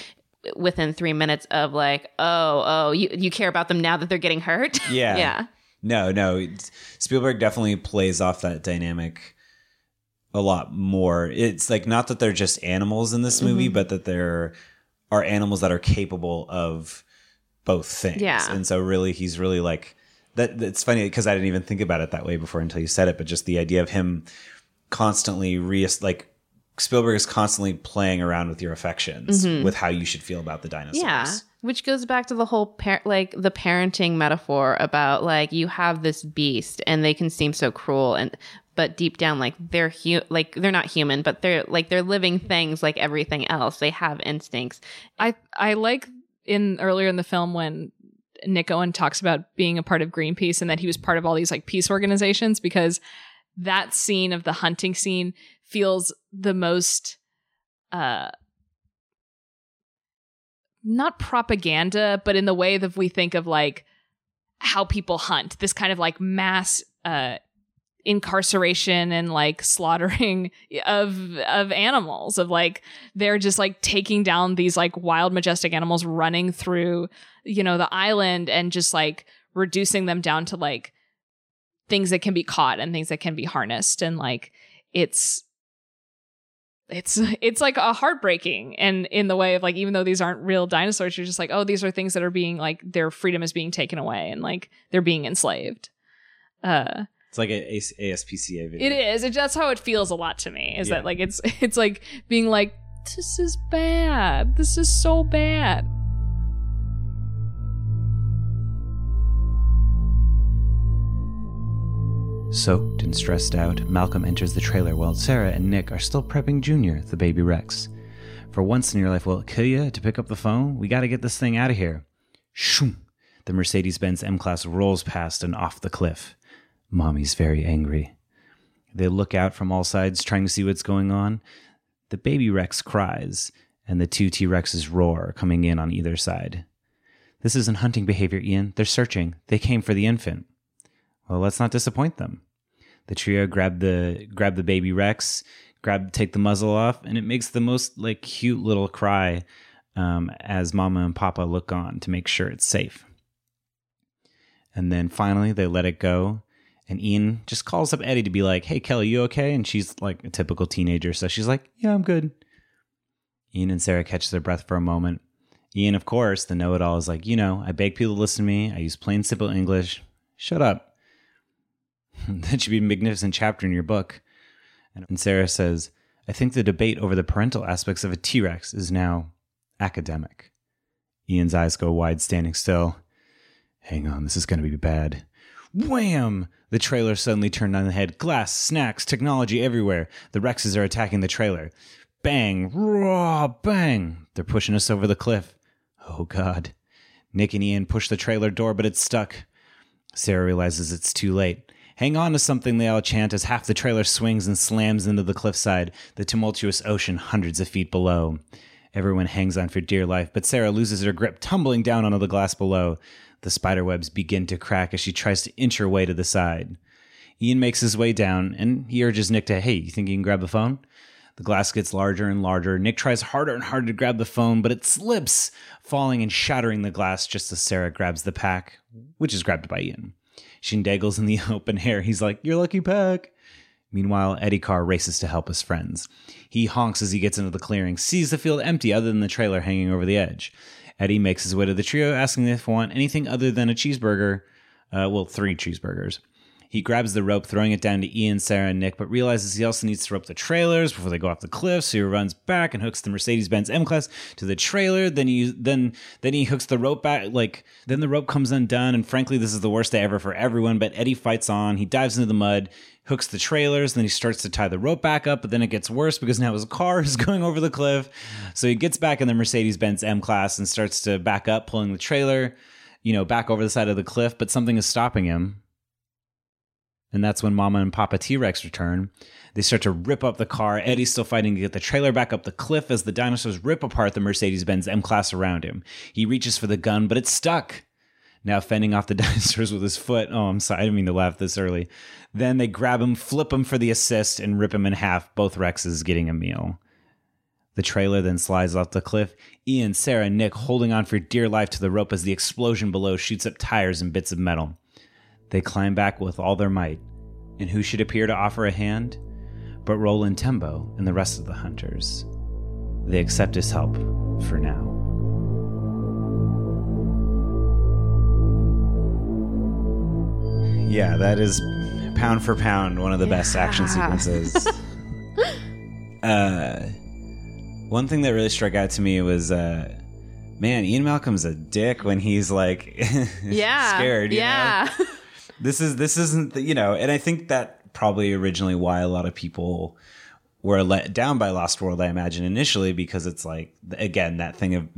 within three minutes of like, oh, oh, you you care about them now that they're getting hurt.
Yeah.
yeah.
No, no. Spielberg definitely plays off that dynamic a lot more. It's like not that they're just animals in this
Mm-hmm.
movie, but that there are animals that are capable of both things.
Yeah.
And so really he's really like that it's funny because I didn't even think about it that way before until you said it, but just the idea of him constantly re like Spielberg is constantly playing around with your affections with how you should feel about the dinosaurs.
Mm-hmm. Yeah, which goes back to the whole par- like the parenting metaphor about like you have this beast and they can seem so cruel and but deep down like they're hu- like they're not human but they're like they're living things like everything else. They have instincts.
I I like in earlier in the film when Nick Owen talks about being a part of Greenpeace and that he was part of all these like peace organizations because that scene of the hunting scene feels the most uh not propaganda but in the way that we think of like how people hunt this kind of like mass uh incarceration and like slaughtering of of animals of like they're just like taking down these like wild majestic animals running through you know the island and just like reducing them down to like things that can be caught and things that can be harnessed. And like it's it's it's like a heartbreaking and in the way of like even though these aren't real dinosaurs you're just like oh these are things that are being like their freedom is being taken away and like they're being enslaved uh
It's like a ASPCA video.
it is. It, that's how it feels a lot to me. Is
Yeah.
that like it's it's like being like this is bad. This is so bad.
Soaked and stressed out, Malcolm enters the trailer while Sarah and Nick are still prepping Junior, the baby Rex. For once in your life, will it kill you to pick up the phone? We gotta get this thing out of here. Shoom! The Mercedes Benz M Class rolls past and off the cliff. Mommy's very angry. They look out from all sides, trying to see what's going on. The baby Rex cries, and the two T Rexes roar, coming in on either side. This isn't hunting behavior, Ian. They're searching. They came for the infant. Well, let's not disappoint them. The trio grab the grab the baby Rex, grab take the muzzle off, and it makes the most like cute little cry um, as Mama and Papa look on to make sure it's safe. And then finally, they let it go, and Ian just calls up Eddie to be like, "Hey, Kelly, you okay?" And she's like a typical teenager, so she's like, "Yeah, I'm good." Ian and Sarah catch their breath for a moment. Ian, of course, the know-it-all, is like, "You know, I beg people to listen to me. I use plain, simple English. Shut up." that should be a magnificent chapter in your book. And Sarah says, I think the debate over the parental aspects of a T Rex is now academic. Ian's eyes go wide, standing still. Hang on, this is going to be bad. Wham! The trailer suddenly turned on the head. Glass, snacks, technology everywhere. The Rexes are attacking the trailer. Bang! Raw! Bang! They're pushing us over the cliff. Oh, God. Nick and Ian push the trailer door, but it's stuck. Sarah realizes it's too late. Hang on to something, they all chant as half the trailer swings and slams into the cliffside, the tumultuous ocean hundreds of feet below. Everyone hangs on for dear life, but Sarah loses her grip, tumbling down onto the glass below. The spider webs begin to crack as she tries to inch her way to the side. Ian makes his way down, and he urges Nick to, hey, you think you can grab the phone? The glass gets larger and larger. Nick tries harder and harder to grab the phone, but it slips, falling and shattering the glass just as Sarah grabs the pack, which is grabbed by Ian. She dangles in the open air. He's like, Your lucky pack. Meanwhile, Eddie Carr races to help his friends. He honks as he gets into the clearing, sees the field empty other than the trailer hanging over the edge. Eddie makes his way to the trio, asking if they want anything other than a cheeseburger. Uh, well, three cheeseburgers. He grabs the rope, throwing it down to Ian, Sarah, and Nick, but realizes he also needs to rope the trailers before they go off the cliff. So he runs back and hooks the Mercedes-Benz M-Class to the trailer. Then he then then he hooks the rope back. Like then the rope comes undone. And frankly, this is the worst day ever for everyone. But Eddie fights on. He dives into the mud, hooks the trailers. Then he starts to tie the rope back up. But then it gets worse because now his car is going over the cliff. So he gets back in the Mercedes-Benz M-Class and starts to back up, pulling the trailer, you know, back over the side of the cliff. But something is stopping him. And that's when Mama and Papa T Rex return. They start to rip up the car. Eddie's still fighting to get the trailer back up the cliff as the dinosaurs rip apart the Mercedes Benz M Class around him. He reaches for the gun, but it's stuck. Now fending off the dinosaurs with his foot. Oh, I'm sorry. I didn't mean to laugh this early. Then they grab him, flip him for the assist, and rip him in half, both Rexes getting a meal. The trailer then slides off the cliff. Ian, Sarah, and Nick holding on for dear life to the rope as the explosion below shoots up tires and bits of metal. They climb back with all their might, and who should appear to offer a hand but Roland Tembo and the rest of the hunters. They accept his help for now. Yeah, that is pound for pound one of the best action sequences. uh, one thing that really struck out to me was, uh, man, Ian Malcolm's a dick when he's like
Yeah.
scared. you know?
yeah.
this is this isn't the, you know and i think that probably originally why a lot of people were let down by lost world i imagine initially because it's like again that thing of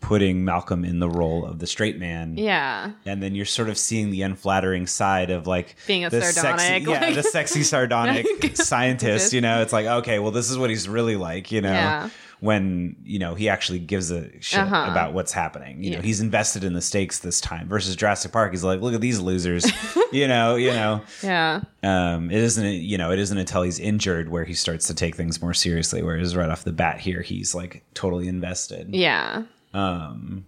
putting malcolm in the role of the straight man
yeah.
and then you're sort of seeing the unflattering side of like
Being a
the
sardonic,
sexy, yeah
like-
the sexy sardonic scientist you know it's like okay well this is what he's really like you know
Yeah.
When you know he actually gives a shit
Uh-huh.
about what's happening. You know he's invested in the stakes this time versus Jurassic Park. He's like look at these losers. You know you know.
Yeah.
um, it isn't you know it isn't until he's injured where he starts to take things more seriously whereas right off the bat here he's like totally invested.
Yeah.
um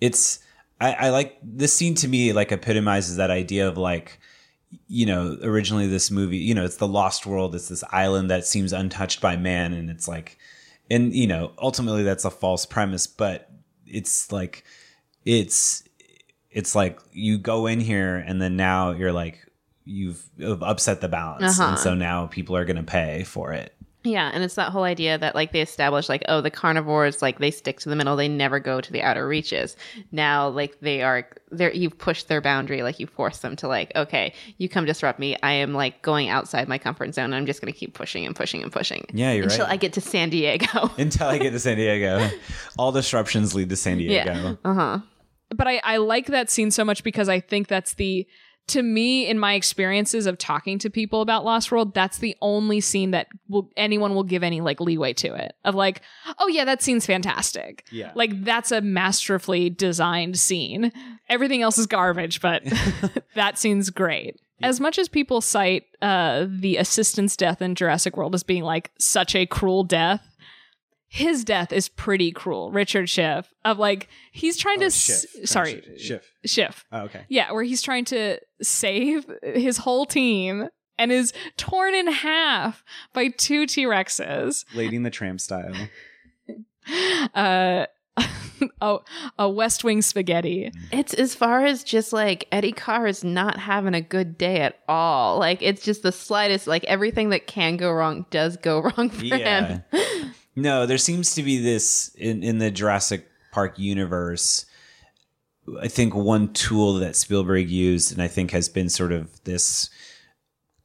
it's I, I like this scene to me like epitomizes that idea of like you know originally this movie you know it's the lost world. It's this island that seems untouched by man and it's like and you know ultimately that's a false premise but it's like it's it's like you go in here and then now you're like you've, you've upset the balance
Uh-huh.
and so now people are going to pay for it
Yeah, and it's that whole idea that like they establish like oh the carnivores like they stick to the middle they never go to the outer reaches. Now like they are there you've pushed their boundary like you force them to like okay you come disrupt me I am like going outside my comfort zone I'm just gonna keep pushing and pushing and pushing.
Yeah, you're
until
right.
I get to San Diego.
until I get to San Diego. All disruptions lead to San Diego.
yeah. Uh huh.
but I, I like that scene so much because I think that's the to me in my experiences of talking to people about Lost World, that's the only scene that will anyone will give any like leeway to it. Of like, oh yeah, that scene's fantastic.
Yeah.
Like that's a masterfully designed scene. Everything else is garbage, but that scene's great. As much as people cite uh, the assistant's death in Jurassic World as being like such a cruel death, his death is pretty cruel. Richard Schiff of like he's trying to s- sorry
Schiff.
Schiff.
Oh, okay.
Yeah, where he's trying to save his whole team and is torn in half by two T Rexes.
Lady in the Tramp style.
Uh, oh, a West Wing spaghetti.
It's as far as just like Eddie Carr is not having a good day at all. Like it's just the slightest like everything that can go wrong does go wrong for
Yeah.
him.
No, there seems to be this in, in the Jurassic Park universe. I think one tool that Spielberg used, and I think has been sort of this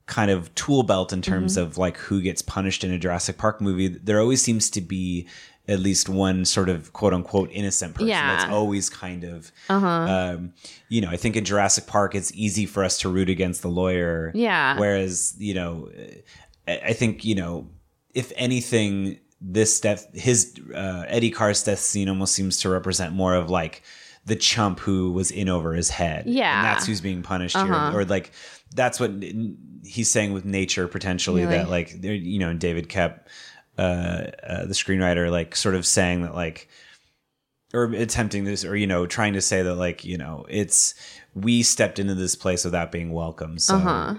kind of tool belt in terms
Mm-hmm.
of like who gets punished in a Jurassic Park movie. There always seems to be at least one sort of quote unquote innocent person
Yeah.
that's always kind of,
Uh-huh.
um, you know, I think in Jurassic Park it's easy for us to root against the lawyer.
Yeah.
Whereas, you know, I I think, you know, if anything, this death, his uh, Eddie Carr's death scene almost seems to represent more of like the chump who was in over his head.
Yeah.
And that's who's being punished
Uh-huh.
here. Or like, that's what he's saying with nature potentially
Really?
that like, you know, David Koepp, uh, uh, the screenwriter, like sort of saying that like, or attempting this, or you know, trying to say that like, you know, it's we stepped into this place without being welcome, so
Uh-huh.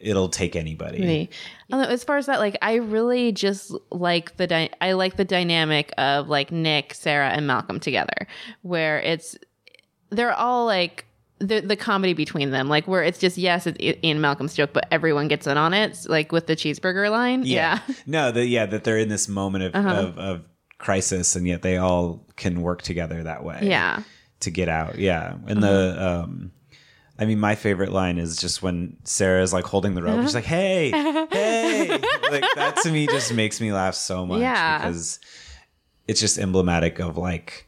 It'll take anybody.
Me. As far as that, like, I really just like the dy- I like the dynamic of like Nick, Sarah, and Malcolm together, where it's they're all like the the comedy between them, like where it's just yes, it's Ian Malcolm's joke, but everyone gets in on it, like with the cheeseburger line. Yeah,
no, the, yeah, that they're in this moment of,
Uh-huh.
of, of crisis, and yet they all can work together that way.
yeah,
to get out. Yeah, and the
Uh-huh.
um, I mean, my favorite line is just when Sarah is like holding the rope. She's like, "Hey, hey!" like that to me just makes me laugh so much
Yeah.
because it's just emblematic of like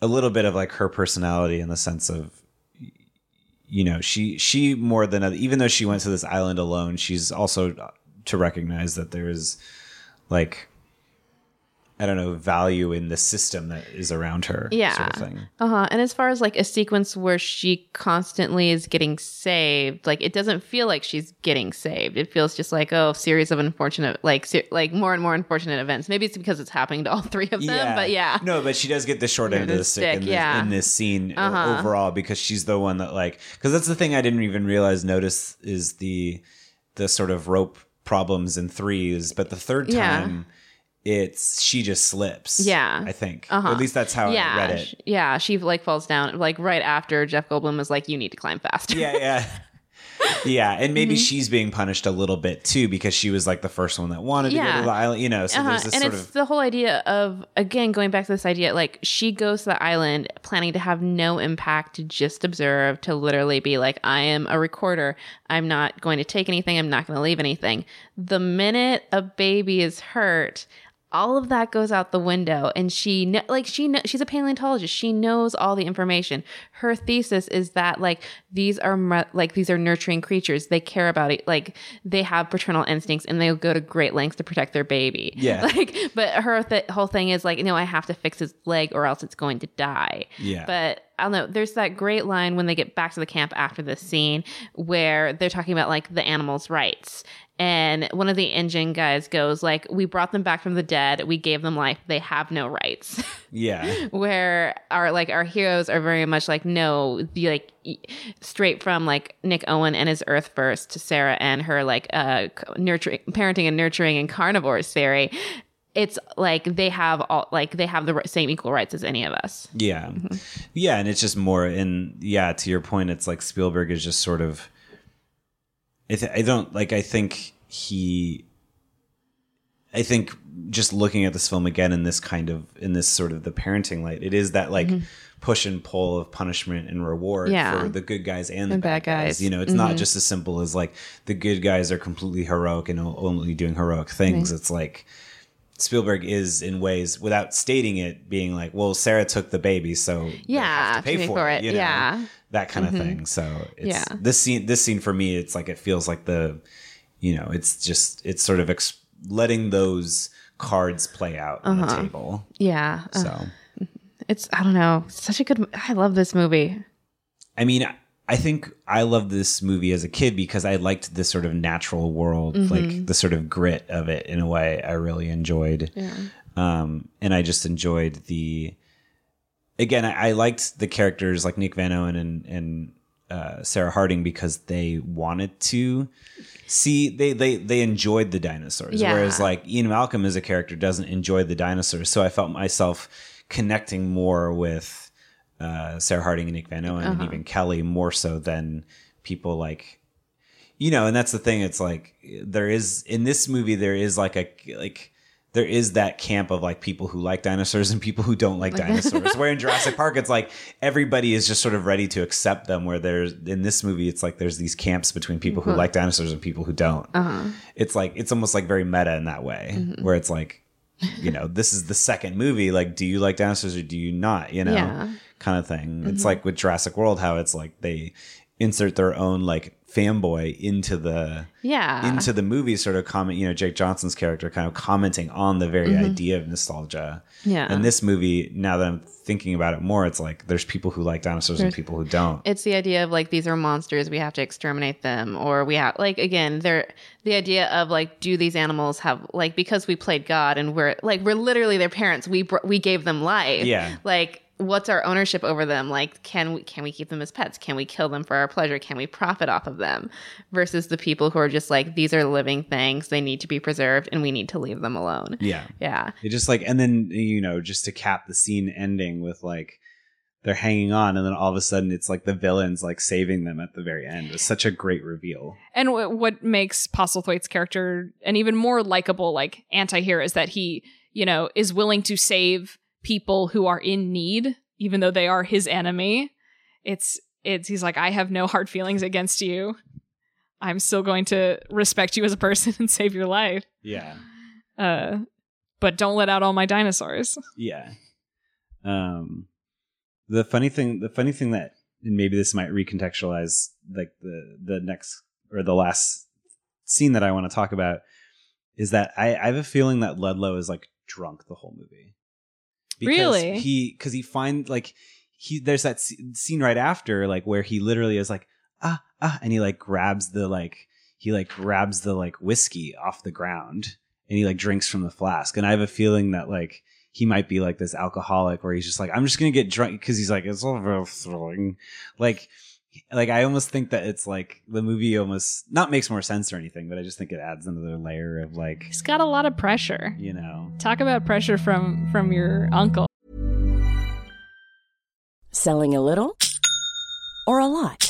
a little bit of like her personality in the sense of you know she she more than other, even though she went to this island alone she's also uh, to recognize that there is like i don't know value in the system that is around her
Yeah.
sort of thing
uh huh. And as far as like a sequence where she constantly is getting saved, like it doesn't feel like she's getting saved. It feels just like oh, series of unfortunate, like se- like more and more unfortunate events. Maybe it's because it's happening to all three of them, Yeah. but yeah,
No, but she does get the short end of
the
stick,
stick,
in, this,
yeah.
in this scene uh,
Uh-huh.
overall because she's the one that like because that's the thing I didn't even realize notice is the the sort of rope problems in threes, but the third
Yeah.
It's she just slips.
Yeah.
I think
Uh-huh.
at least that's how
yeah,
I read it.
yeah. She like falls down like right after Jeff Goldblum was like, "You need to climb faster."
yeah, yeah. Yeah, and maybe
Mm-hmm.
she's being punished a little bit too because she was like the first one that wanted to go to the island, you know. So
Uh-huh.
there's this
and
sort
it's
of
the whole idea of again going back to this idea like she goes to the island planning to have no impact to just observe to literally be like i am a recorder i'm not going to take anything i'm not going to leave anything the minute a baby is hurt all of that goes out the window and she kn- like she kn- she's a paleontologist she knows all the information her thesis is that like these are mu- like these are nurturing creatures they care about it like they have paternal instincts and they'll go to great lengths to protect their baby
Yeah.
like but her th- whole thing is like no i have to fix his leg or else it's going to die
Yeah.
but I don't know. There's that great line when they get back to the camp after this scene where they're talking about like the animals' rights. And one of the InGen guys goes like, "We brought them back from the dead. We gave them life. They have no rights."
yeah.
where our like our heroes are very much like no the like straight from like Nick Owen and his Earth First to Sarah and her like uh nurturing parenting and nurturing and carnivores theory it's like they have all like they have the same equal rights as any of us
Yeah.
Mm-hmm.
Yeah, and it's just more and yeah, to your point it's like Spielberg is just sort of I, th- I don't like I think he I think just looking at this film again in this kind of in this sort of the parenting light, it is that like push and pull of punishment and reward
Mm-hmm. Yeah.
for the good guys and the
And
bad guys.
guys. Mm-hmm.
You know, it's not just as simple as like the good guys are completely heroic and only doing heroic things. It's like Spielberg is in ways without stating it being like, well, Sarah took the baby, so
Yeah,
have to pay for, it, you know,
yeah.
That kind of thing. So it's
Yeah.
this scene. This scene for me, it's like it feels like the, you know, it's just it's sort of ex- letting those cards play out on
Uh-huh.
the table.
yeah Uh,
So
it's i don't know such a good i love this movie
I mean. I think I loved this movie as a kid because I liked this sort of natural world,
Mm-hmm.
like the sort of grit of it in a way I really enjoyed. Um, and I just enjoyed the, again, I, I liked the characters like Nick Van Owen and, and uh, Sarah Harding because they wanted to see, they, they, they enjoyed the dinosaurs.
Yeah.
Whereas like Ian Malcolm as a character doesn't enjoy the dinosaurs. So I felt myself connecting more with, uh, Sarah Harding and Nick Van Owen and even Kelly more so than people like you know and that's the thing it's like there is in this movie there is like a like there is that camp of like people who like dinosaurs and people who don't like dinosaurs where in Jurassic Park it's like everybody is just sort of ready to accept them where there's in this movie it's like there's these camps between people who uh-huh. like dinosaurs and people who don't. Uh-huh. It's like it's almost like very meta in that way mm-hmm. where it's like you know this is the second movie like do you like dinosaurs or do you not you know
Yeah.
kind of thing. It's mm-hmm. like with Jurassic World how it's like they insert their own like fanboy into the
yeah
into the movie sort of comment you know Jake Johnson's character kind of commenting on the very idea of nostalgia
Mm-hmm. Yeah.
and this movie now that I'm thinking about it more it's like there's people who like dinosaurs and people who don't
it's the idea of like these are monsters we have to exterminate them or we have like again they're the idea of like do these animals have like because we played god and we're like we're literally their parents we we gave them life
Yeah.
like what's our ownership over them? Like can we can we keep them as pets? Can we kill them for our pleasure? Can we profit off of them? Versus the people who are just like these are living things. They need to be preserved and we need to leave them alone.
Yeah.
Yeah.
It just like, and then you know, just to cap the scene ending with like they're hanging on, and then all of a sudden it's like the villains like saving them at the very end. it's such a great reveal.
And w- what makes Postlethwaite's character an even more likable, like anti-hero, is that he, you know, is willing to save people who are in need, even though they are his enemy. It's it's he's like, I have no hard feelings against you. I'm still going to respect you as a person and save your life.
Yeah,
Uh, but don't let out all my dinosaurs.
yeah. Um, the funny thing, the funny thing that, and maybe this might recontextualize like the the next or the last scene that I want to talk about is that I, I have a feeling that Ludlow is like drunk the whole movie.
Really?
He because he find like he there's that sc- scene right after like where he literally is like ah ah and he like grabs the like he like grabs the like whiskey off the ground and he like drinks from the flask and I have a feeling that like he might be like this alcoholic where he's just like I'm just gonna get drunk because he's like it's all very thrilling like like I almost think that it's like the movie almost not makes more sense or anything, but I just think it adds another layer of like
He's got a lot of pressure.
you know
Talk about pressure from from your uncle.
Selling a little or a lot?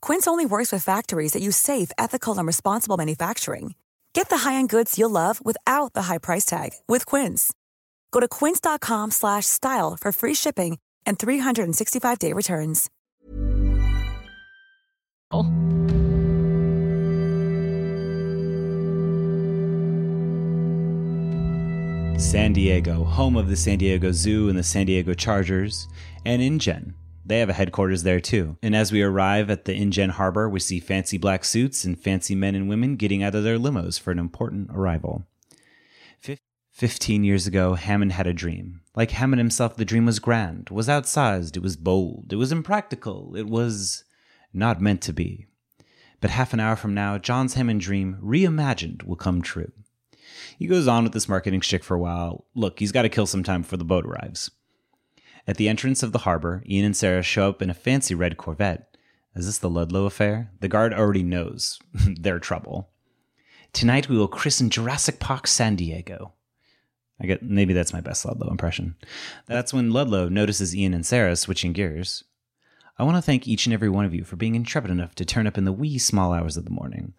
Quince only works with factories that use safe, ethical, and responsible manufacturing. Get the high-end goods you'll love without the high price tag with Quince. Go to quince.com slash style for free shipping and 365-day returns.
San Diego, home of the San Diego Zoo and the San Diego Chargers, and InGen. They have a headquarters there too. And as we arrive at the InGen harbor, we see fancy black suits and fancy men and women getting out of their limos for an important arrival. Fif- Fifteen years ago, Hammond had a dream. Like Hammond himself, the dream was grand, was outsized, it was bold, it was impractical, it was not meant to be. But half an hour from now, John's Hammond dream, reimagined, will come true. He goes on with this marketing shtick for a while. Look, he's got to kill some time before the boat arrives. At the entrance of the harbor, Ian and Sarah show up in a fancy red Corvette. Is this the Ludlow affair? The guard already knows their trouble. Tonight we will christen Jurassic Park San Diego. I get maybe that's my best Ludlow impression. That's when Ludlow notices Ian and Sarah switching gears. I want to thank each and every one of you for being intrepid enough to turn up in the wee small hours of the morning.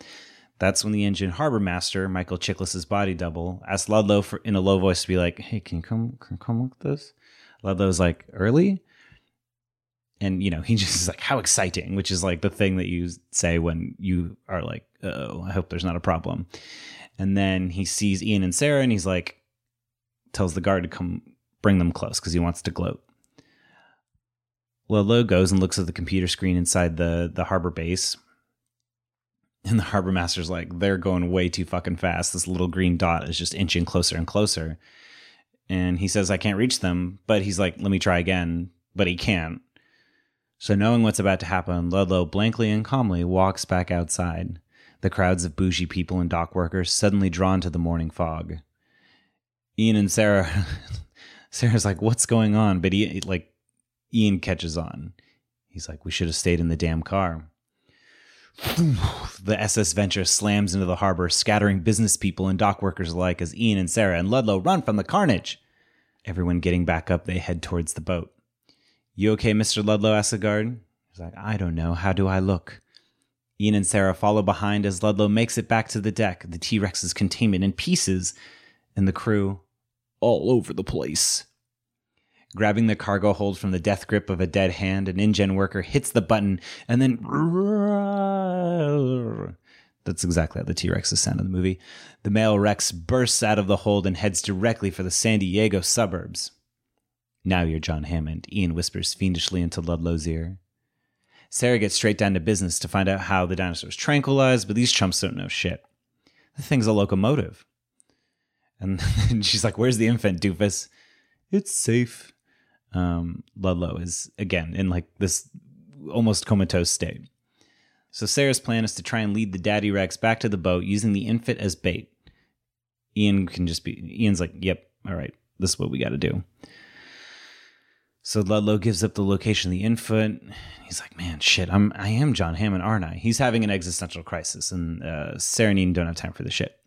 That's when the InGen harbor master, Michael Chiklis's body double, asked Ludlow for, in a low voice to be like, "Hey, can you come can you come look at this?" Ludlow's like, "Early," and you know he just is like, "How exciting!" Which is like the thing that you say when you are like, "Oh, I hope there's not a problem." And then he sees Ian and Sarah, and he's like, tells the guard to come bring them close because he wants to gloat. Ludlow goes and looks at the computer screen inside the the harbor base. And the harbor master's like, they're going way too fucking fast. This little green dot is just inching closer and closer. And he says, I can't reach them. But he's like, let me try again. But he can't. So, knowing what's about to happen, Ludlow blankly and calmly walks back outside. The crowds of bougie people and dock workers suddenly drawn to the morning fog. Ian and Sarah, Sarah's like, what's going on? But he, like, Ian catches on. He's like, we should have stayed in the damn car. The SS Venture slams into the harbor, scattering business people and dock workers alike as Ian and Sarah and Ludlow run from the carnage. Everyone getting back up, they head towards the boat. You okay, Mr. Ludlow? asks the guard. He's like, I don't know. How do I look? Ian and Sarah follow behind as Ludlow makes it back to the deck, the T Rex's containment in pieces, and the crew all over the place. Grabbing the cargo hold from the death grip of a dead hand, an InGen worker hits the button and then That's exactly how the T Rex is sound in the movie. The male Rex bursts out of the hold and heads directly for the San Diego suburbs. Now you're John Hammond, Ian whispers fiendishly into Ludlow's ear. Sarah gets straight down to business to find out how the dinosaur's tranquilized, but these chumps don't know shit. The thing's a locomotive. And she's like, Where's the infant, doofus? It's safe. Um, Ludlow is, again, in like this almost comatose state. So Sarah's plan is to try and lead the daddy Rex back to the boat using the infant as bait. Ian can just be, Ian's like, Yep, all right, this is what we got to do. So Ludlow gives up the location of the infant. He's like, man, shit, I'm I am John Hammond, aren't I? He's having an existential crisis, and uh, Sarah and Ian don't have time for the shit.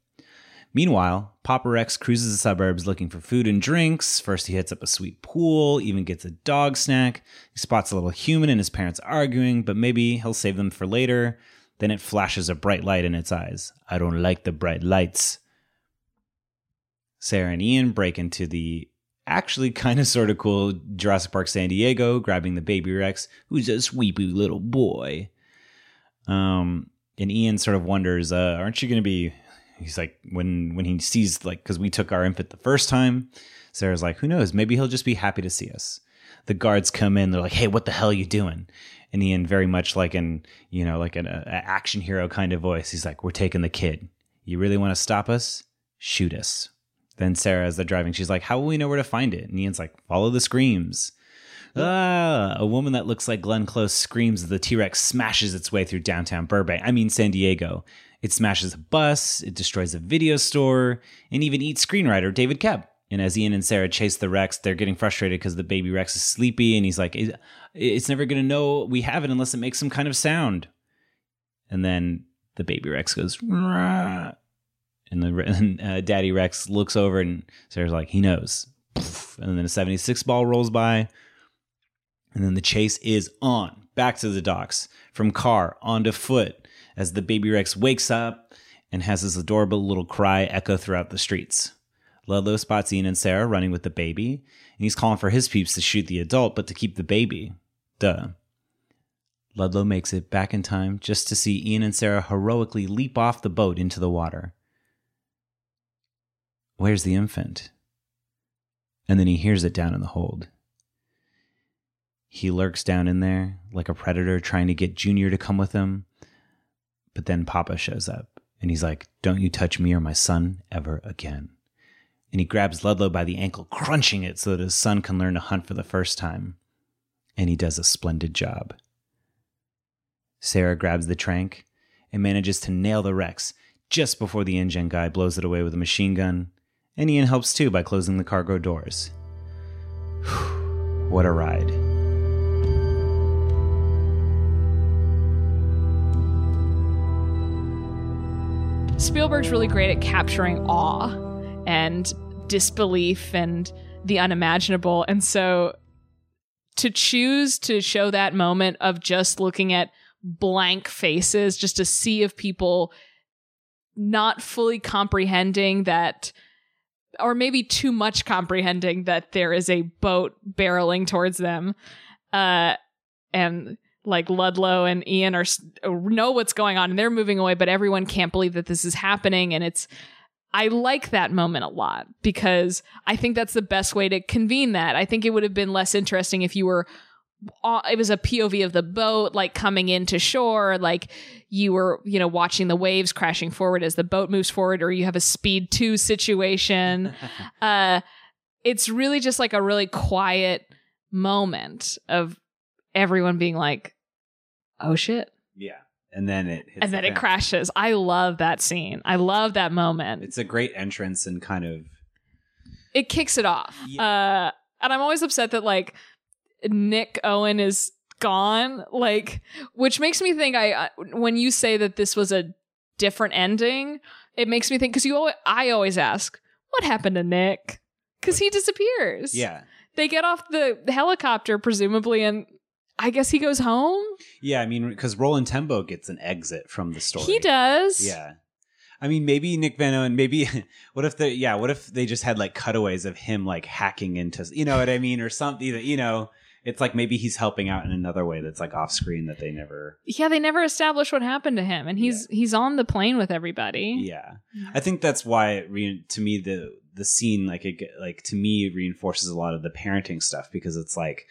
Meanwhile, Papa Rex cruises the suburbs looking for food and drinks. First, he hits up a sweet pool, even gets a dog snack. He spots a little human and his parents arguing, but maybe he'll save them for later. Then it flashes a bright light in its eyes. I don't like the bright lights. Sarah and Ian break into the actually kind of sort of cool Jurassic Park San Diego, grabbing the baby Rex, who's a sweepy little boy. Um, and Ian sort of wonders, uh, aren't you going to be? He's like, when when he sees like, because we took our infant the first time. Sarah's like, who knows? Maybe he'll just be happy to see us. The guards come in. They're like, hey, what the hell are you doing? And Ian, very much like an you know like an a action hero kind of voice, he's like, we're taking the kid. You really want to stop us? Shoot us. Then Sarah, as they're driving, she's like, How will we know where to find it? And Ian's like, Follow the screams. Ah, a woman that looks like Glenn Close screams as the T Rex smashes its way through downtown Burbank. I mean, San Diego. It smashes a bus, it destroys a video store, and even eats screenwriter David Koepp. And as Ian and Sarah chase the Rex, they're getting frustrated because the baby Rex is sleepy, and he's like, It's never going to know we have it unless it makes some kind of sound. And then the baby Rex goes, Rah and the and, uh, Daddy Rex looks over and Sarah's like, he knows. And then a 76 ball rolls by. And then the chase is on. Back to the docks. From car onto foot as the baby Rex wakes up and has his adorable little cry echo throughout the streets. Ludlow spots Ian and Sarah running with the baby, and he's calling for his peeps to shoot the adult, but to keep the baby. Duh. Ludlow makes it back in time just to see Ian and Sarah heroically leap off the boat into the water. Where's the infant? And then he hears it down in the hold. He lurks down in there like a predator trying to get Junior to come with him. But then Papa shows up and he's like, Don't you touch me or my son ever again. And he grabs Ludlow by the ankle, crunching it so that his son can learn to hunt for the first time. And he does a splendid job. Sarah grabs the trank and manages to nail the Rex just before the InGen guy blows it away with a machine gun and Ian helps too by closing the cargo doors. what a ride.
Spielberg's really great at capturing awe and disbelief and the unimaginable. And so to choose to show that moment of just looking at blank faces, just a sea of people not fully comprehending that or maybe too much comprehending that there is a boat barreling towards them. Uh, and like Ludlow and Ian are know what's going on and they're moving away, but everyone can't believe that this is happening. And it's, I like that moment a lot because I think that's the best way to convene that. I think it would have been less interesting if you were it was a POV of the boat like coming into shore like you were you know watching the waves crashing forward as the boat moves forward or you have a speed 2 situation uh it's really just like a really quiet moment of everyone being like oh shit.
Yeah. And then it
and then the it crashes. I love that scene. I love that moment.
It's a great entrance and kind of
it kicks it off. Yeah. uh and i'm always upset that like Nick Owen is gone like which makes me think I when you say that this was a different ending it makes me think cuz you always, I always ask what happened to Nick? Cuz he disappears.
Yeah.
They get off the helicopter presumably and I guess he goes home
yeah I mean cuz Roland Tembo gets an exit from the story
he does
yeah I mean, maybe Nick Van Owen. Maybe what if the yeah? What if they just had like cutaways of him like hacking into you know what I mean, or something that you know it's like maybe he's helping out in another way that's like off screen that they never.
Yeah, they never establish what happened to him, and he's he's on the plane with everybody.
Yeah, mm. I think that's why re- to me the the scene like it like to me reinforces a lot of the parenting stuff because it's like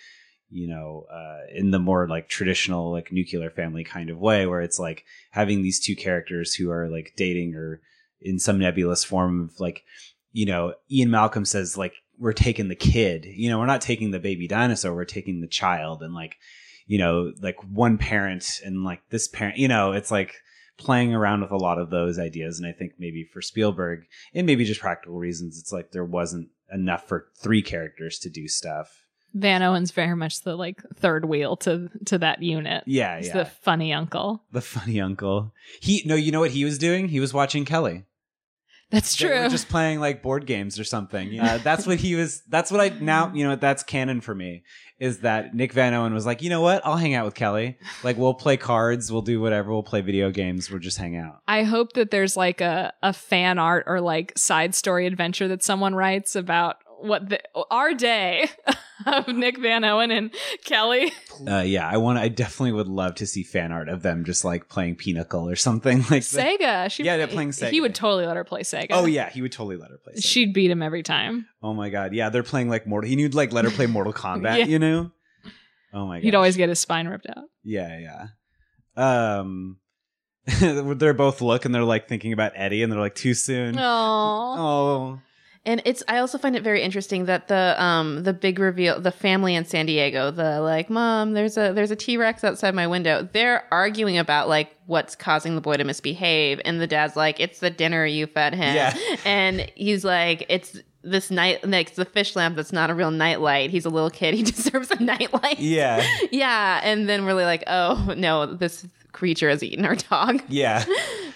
you know uh, in the more like traditional like nuclear family kind of way where it's like having these two characters who are like dating or in some nebulous form of like you know Ian Malcolm says like we're taking the kid you know we're not taking the baby dinosaur we're taking the child and like you know like one parent and like this parent you know it's like playing around with a lot of those ideas and i think maybe for spielberg and maybe just practical reasons it's like there wasn't enough for three characters to do stuff
Van Owen's very much the like third wheel to to that unit.
yeah
He's
yeah
the funny uncle.
the funny uncle he no you know what he was doing he was watching kelly
That's
They
true.
were just playing like board games or something. Uh, that's what he was. That's what I now. You know, that's canon for me. Is that Nick Van Owen was like, you know what? I'll hang out with Kelly. Like, we'll play cards. We'll do whatever. We'll play video games. We'll just hang out.
I hope that there's like a, a fan art or like side story adventure that someone writes about what the, our day of Nick Van Owen and Kelly.
Uh, yeah, I want. I definitely would love to see fan art of them just like playing Pinochle or something like that.
Sega. She,
Yeah, they're playing Sega.
He would totally let her play Sega.
Oh yeah, he would totally let her play. Sega.
She'd beat him every time.
Oh my god, yeah, they're playing like Mortal. He would like let her play Mortal Kombat.
Yeah.
You know. Oh my god.
He'd always get his spine ripped out.
Yeah, yeah. Um, they're both look and they're like thinking about Eddie, and they're like too soon.
Oh.
Oh,
And it's I also find it very interesting that the um the big reveal the family in San Diego, the like, Mom, there's a there's a T Rex outside my window. They're arguing about like what's causing the boy to misbehave. And the dad's like, It's the dinner you fed him.
Yeah.
And he's like, It's this night like it's the fish lamp that's not a real nightlight. He's a little kid, he deserves a nightlight.
yeah,
Yeah. And then we're like, Oh no, this creature has eaten our dog.
yeah,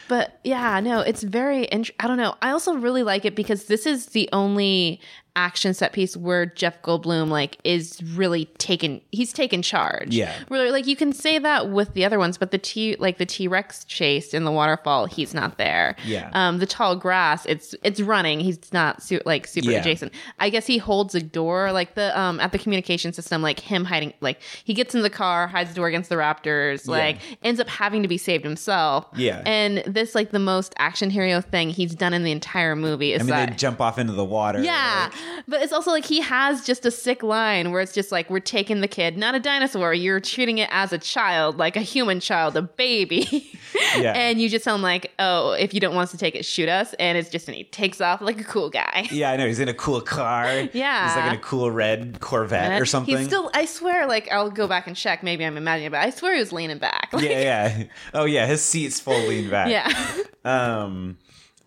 But yeah, no, it's very. Int- I don't know. I also really like it because this is the only action set piece where Jeff Goldblum like is really taken. He's taken charge.
Yeah.
Where like you can say that with the other ones, but the T like the T Rex chase in the waterfall, he's not there.
Yeah.
Um, the tall grass, it's it's running. He's not su- like super
Yeah.
adjacent. I guess he holds a door like the um at the communication system, like him hiding. Like he gets in the car, hides the door against the raptors. Like ends up having to be saved himself.
Yeah.
And this like the most action hero thing he's done in the entire movie is
I mean,
that
they jump off into the water.
yeah,
like-
but it's also like he has just a sick line where it's just like we're taking the kid, not a dinosaur. You're treating it as a child, like a human child, a baby.
Yeah.
and you just sound like, oh, if you don't want us to take it, shoot us. And it's just and he takes off like a cool guy.
yeah, I know. He's in a cool car.
Yeah.
he's like in a cool red Corvette or something.
He's still. I swear, like I'll go back and check. Maybe I'm imagining, but I swear he was leaning back. Like,
yeah, yeah. Oh yeah, his seat's full lean back.
yeah.
Um,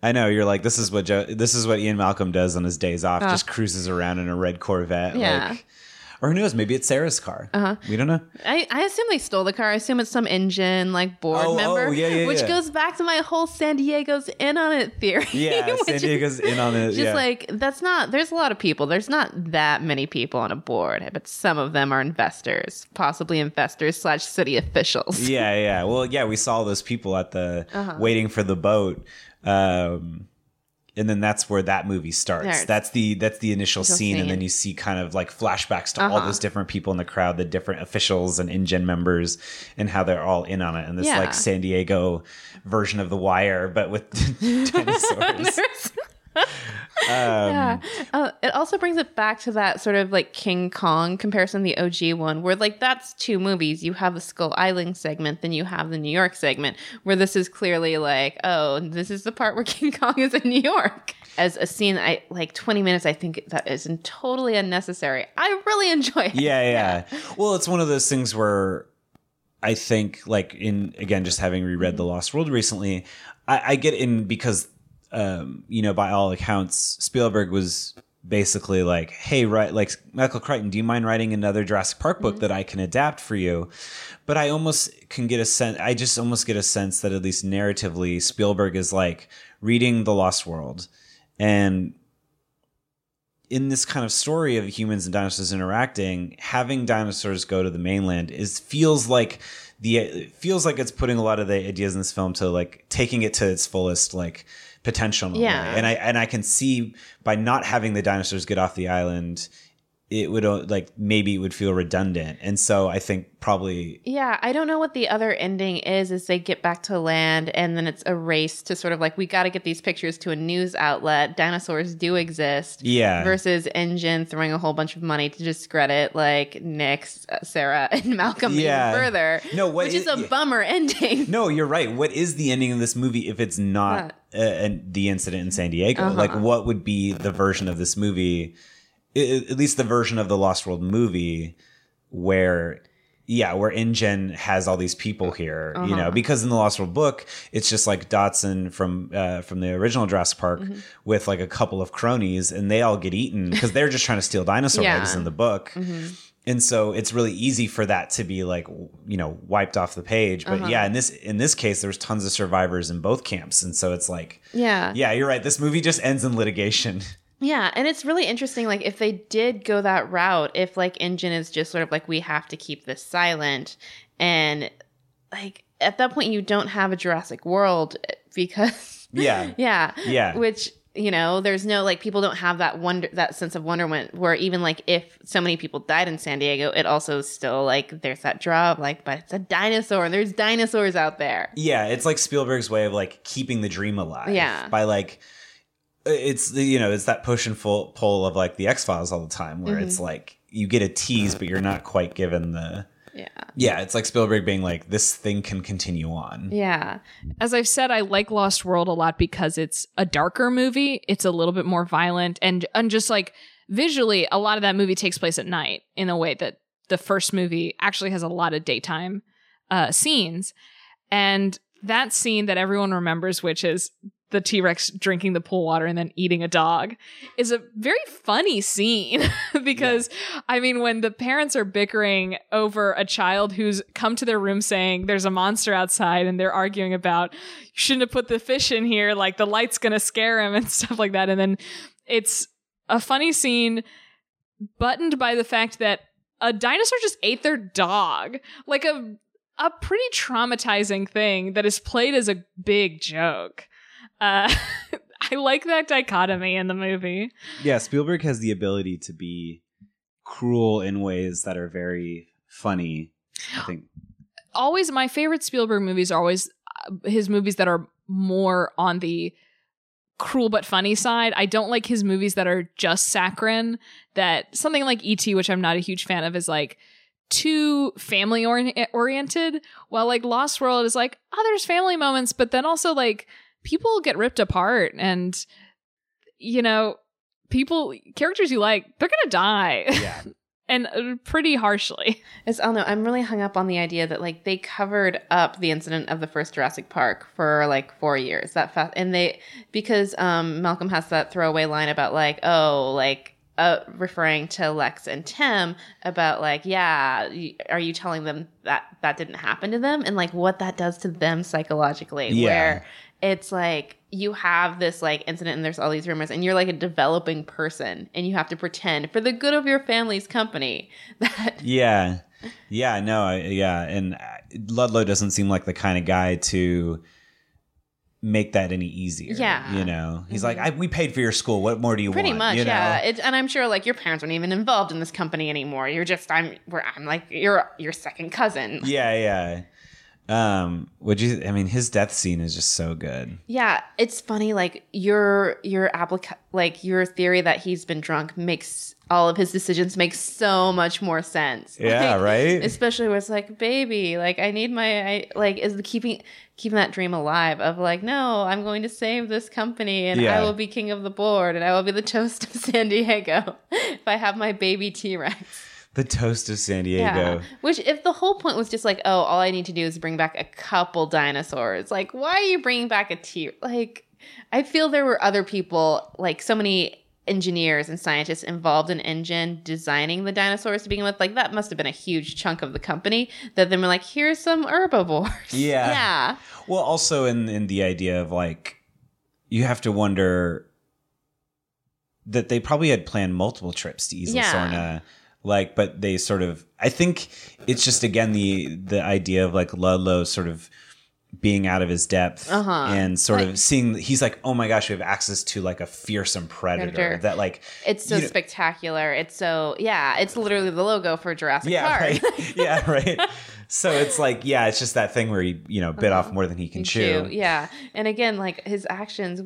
I know you're like this is what Joe, this is what Ian Malcolm does on his days off. Just cruises around in a red Corvette.
Uh. Yeah.
Like, or who knows? Maybe it's Sarah's car. Uh-huh. We don't know.
I, I assume they stole the car. I assume it's some InGen like board
Oh,
member,
oh, yeah, yeah,
which
yeah.
goes back to my whole San Diego's in on it theory.
Yeah, San Diego's in on it.
Just
yeah.
like that's not. There's a lot of people. There's not that many people on a board, but some of them are investors, possibly investors slash city officials.
yeah, yeah. Well, yeah, we saw those people at the
Uh-huh.
waiting for the boat. Um and then that's where that movie starts. That's the that's the initial scene, and then you see kind of like flashbacks to all
Uh-huh.
those different people in the crowd, the different officials and InGen members, and how they're all in on it. And this
Yeah.
like San Diego version of The Wire, but with dinosaurs. Um,
yeah. Uh, it also brings it back to that sort of like King Kong comparison, the OG one, where like that's two movies. You have the Skull Island segment, then you have the New York segment, where this is clearly like, oh, this is the part where King Kong is in New York. As a scene, I like 20 minutes, I think that is totally unnecessary. I really enjoy it.
yeah, yeah. Well, it's one of those things where I think, like, in again, just having reread The Lost World recently, I, I get in because, um, you know, by all accounts, Spielberg was basically like, "Hey, right, like Michael Crichton, do you mind writing another Jurassic Park book that I can adapt for you?" But I almost can get a sense. I just almost get a sense that at least narratively, Spielberg is like reading The Lost World and in this kind of story of humans and dinosaurs interacting, having dinosaurs go to the mainland is feels like the it feels like it's putting a lot of the ideas in this film to like taking it to its fullest like potential. way.
Yeah.
and I and I can see by not having the dinosaurs get off the island it would uh, like maybe it would feel redundant. And so I think probably
Yeah, I don't know what the other ending is. Is they get back to land and then it's a race to sort of like we got to get these pictures to a news outlet. Dinosaurs do exist.
Yeah.
Versus InGen throwing a whole bunch of money to discredit like Nick, uh, Sarah, and Malcolm
Yeah.
even further.
No, what
which is,
is-
a bummer ending.
No, you're right. What is the ending of this movie if it's not uh, the incident in San Diego? Like, what would be the version of this movie? At least the version of the Lost World movie where. Yeah, where InGen has all these people here, you know, uh-huh. because in the Lost World book, it's just like Dodgson from uh, from the original Jurassic Park mm-hmm. with like a couple of cronies, and they all get eaten because they're just trying to steal dinosaur
Yeah.
eggs in the book. Mm-hmm. And so it's really easy for that to be like you know wiped off the page. But uh-huh. yeah, in this in this case, there's tons of survivors in both camps, and so it's like
Yeah.
yeah, you're right. This movie just ends in litigation.
Yeah, and it's really interesting. Like, if they did go that route, if like InGen is just sort of like we have to keep this silent, and like at that point you don't have a Jurassic World eh, because
Yeah.
yeah,
Yeah.
which you know there's no like people don't have that wonder that sense of wonderment where even like if so many people died in San Diego, it also still like there's that draw of like, but it's a dinosaur and there's dinosaurs out there.
Yeah, it's like Spielberg's way of like keeping the dream alive.
Yeah.
By like it's the you know, it's that push and pull, pull of like the X Files all the time where it's like you get a tease but you're not quite given the
Yeah,
Yeah, it's like Spielberg being like this thing can continue on.
yeah,
As I've said, I like Lost World a lot because it's a darker movie. It's a little bit more violent and and just like visually, a lot of that movie takes place at night in a way that the first movie actually has a lot of daytime uh, scenes. And that scene that everyone remembers, which is the T Rex drinking the pool water and then eating a dog, is a very funny scene because, I mean, when the parents are bickering over a child who's come to their room saying there's a monster outside and they're arguing about, you shouldn't have put the fish in here, like the light's gonna scare him and stuff like that. And then it's a funny scene buttoned by the fact that a dinosaur just ate their dog. Like a a pretty traumatizing thing that is played as a big joke. Uh, I like that dichotomy in the movie.
Yeah, Spielberg has the ability to be cruel in ways that are very funny. I think.
Always, my favorite Spielberg movies are always uh, his movies that are more on the cruel but funny side. I don't like his movies that are just saccharine. That something like E.T., which I'm not a huge fan of, is like too family ori- oriented. While like Lost World is like, oh, there's family moments, but then also like people get ripped apart and you know people characters you like they're gonna die
Yeah.
and uh, pretty harshly
It's I don't know. I'm really hung up on the idea that like they covered up the incident of the first Jurassic Park for like four years. That fast, and they because um Malcolm has that throwaway line about like oh like uh referring to Lex and Tim about like yeah y- are you telling them that that didn't happen to them and like what that does to them psychologically
Yeah.
where it's like you have this like incident and there's all these rumors and you're like a developing person and you have to pretend for the good of your family's company that
Yeah. Yeah, no, I- yeah, and uh, Ludlow doesn't seem like the kind of guy to make that any easier.
Yeah. Mm-hmm.
you know, he's like, I, "We paid for your school. What more do you want?
Pretty much,
you know?
yeah. It, and I'm sure like your parents aren't even involved in this company anymore. You're just I'm where I'm like you're your second cousin.
yeah, yeah. Um, would you? I mean, his death scene is just so good.
Yeah, it's funny. Like your your applica- like your theory that he's been drunk makes all of his decisions make so much more sense.
Yeah,
Like,
right?
Especially where it's like, baby, like I need my I, like is the keeping keeping that dream alive of like, no, I'm going to save this company and
Yeah.
I will be king of the board and I will be the toast of San Diego if I have my baby T Rex.
The toast of San Diego.
Yeah. Which, if the whole point was just like, oh, all I need to do is bring back a couple dinosaurs, like, why are you bringing back a T? Like, I feel there were other people, like so many engineers and scientists involved in InGen designing the dinosaurs to begin with. Like, that must have been a huge chunk of the company that then were like, here's some herbivores.
Yeah.
yeah.
Well, also in in the idea of like, you have to wonder that they probably had planned multiple trips to Isla
Yeah.
Sorna, like, but they sort of. I think it's just again the the idea of like Ludlow sort of being out of his depth
Uh-huh.
and sort
Like-
of seeing he's like oh my gosh we have access to like a fearsome predator,
Predator.
that like
It's so
you know-
spectacular. It's so yeah. It's literally the logo for Jurassic
yeah
Park.
right yeah right so it's like yeah it's just that thing where he you know bit off more than he can
And
chew
Yeah, and again, like his actions,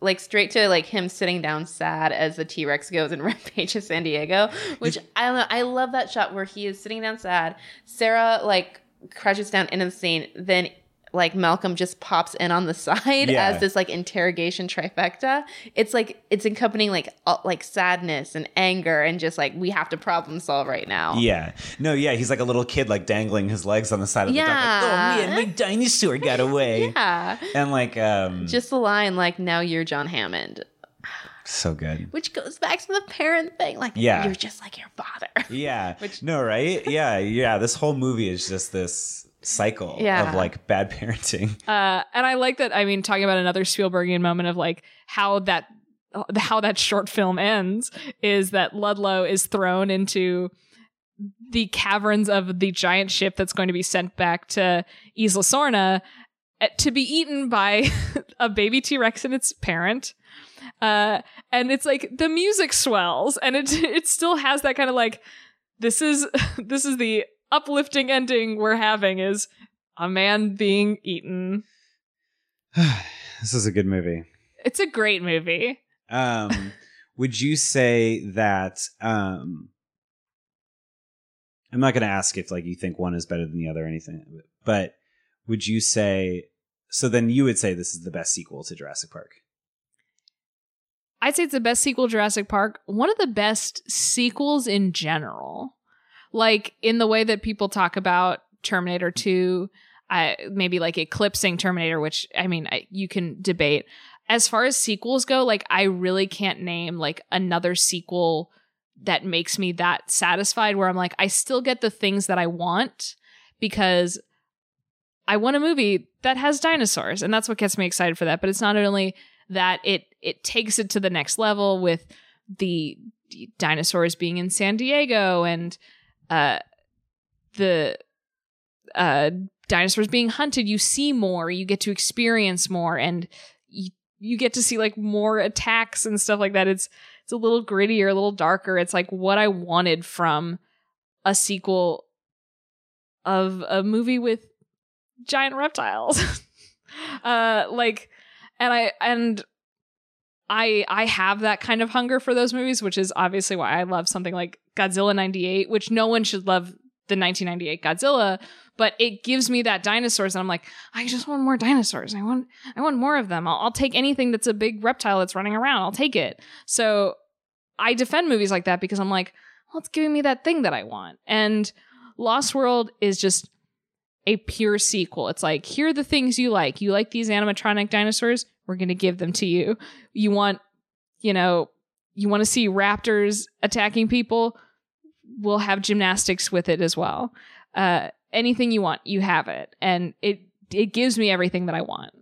like straight to like him sitting down sad as the T Rex goes and rampages San Diego, which I don't know. I love that shot where he is sitting down sad. Sarah like crashes down into the scene, then. Like Malcolm just pops in on the side
Yeah.
as this like interrogation trifecta. It's like it's accompanying like uh, like sadness and anger and just like we have to problem solve right now.
yeah no yeah he's like a little kid like dangling his legs on the side of the dock like oh man my dinosaur got away
Yeah.
and like um
Just the line like now you're John Hammond.
so good
which goes back to the parent thing like
Yeah.
you're just like your father
Yeah.
Which-
no, right? Yeah, yeah. This whole movie is just this cycle
Yeah.
of like bad parenting.
Uh, and I like that. I mean, talking about another Spielbergian moment of like how that how that short film ends is that Ludlow is thrown into the caverns of the giant ship that's going to be sent back to Isla Sorna uh, to be eaten by a baby T Rex and its parent. Uh, and it's like the music swells, and it it still has that kind of like this is this is the uplifting ending we're having is a man being eaten.
this is a good movie.
It's a great movie.
Um, would you say that? Um, I'm not going to ask if like you think one is better than the other or anything, but would you say? So then you would say this is the best sequel to Jurassic Park.
I'd say it's the best sequel to Jurassic Park. One of the best sequels in general. Like in the way that people talk about Terminator 2, I, maybe like eclipsing Terminator, which I mean, I, you can debate. As far as sequels go, like I really can't name like another sequel that makes me that satisfied where I'm like, I still get the things that I want because I want a movie that has dinosaurs. And that's what gets me excited for that. But it's not only that it it takes it to the next level with the dinosaurs being in San Diego and uh the uh dinosaurs being hunted you see more you get to experience more and you, you get to see like more attacks and stuff like that. It's it's a little grittier a little darker. It's like what I wanted from a sequel of a movie with giant reptiles. Uh like and i and i i have that kind of hunger for those movies which is obviously why i love something like godzilla 98 which no one should love the 1998 godzilla but it gives me that dinosaurs and i'm like i just want more dinosaurs i want i want more of them i'll, I'll take anything that's a big reptile that's running around i'll take it so i defend movies like that because i'm like well it's giving me that thing that i want and lost world is just a pure sequel. It's like, here are the things you like. You like these animatronic dinosaurs? We're going to give them to you. You want, you know, you want to see raptors attacking people? We'll have gymnastics with it as well. Uh, anything you want, you have it. And it, it gives me everything that I want.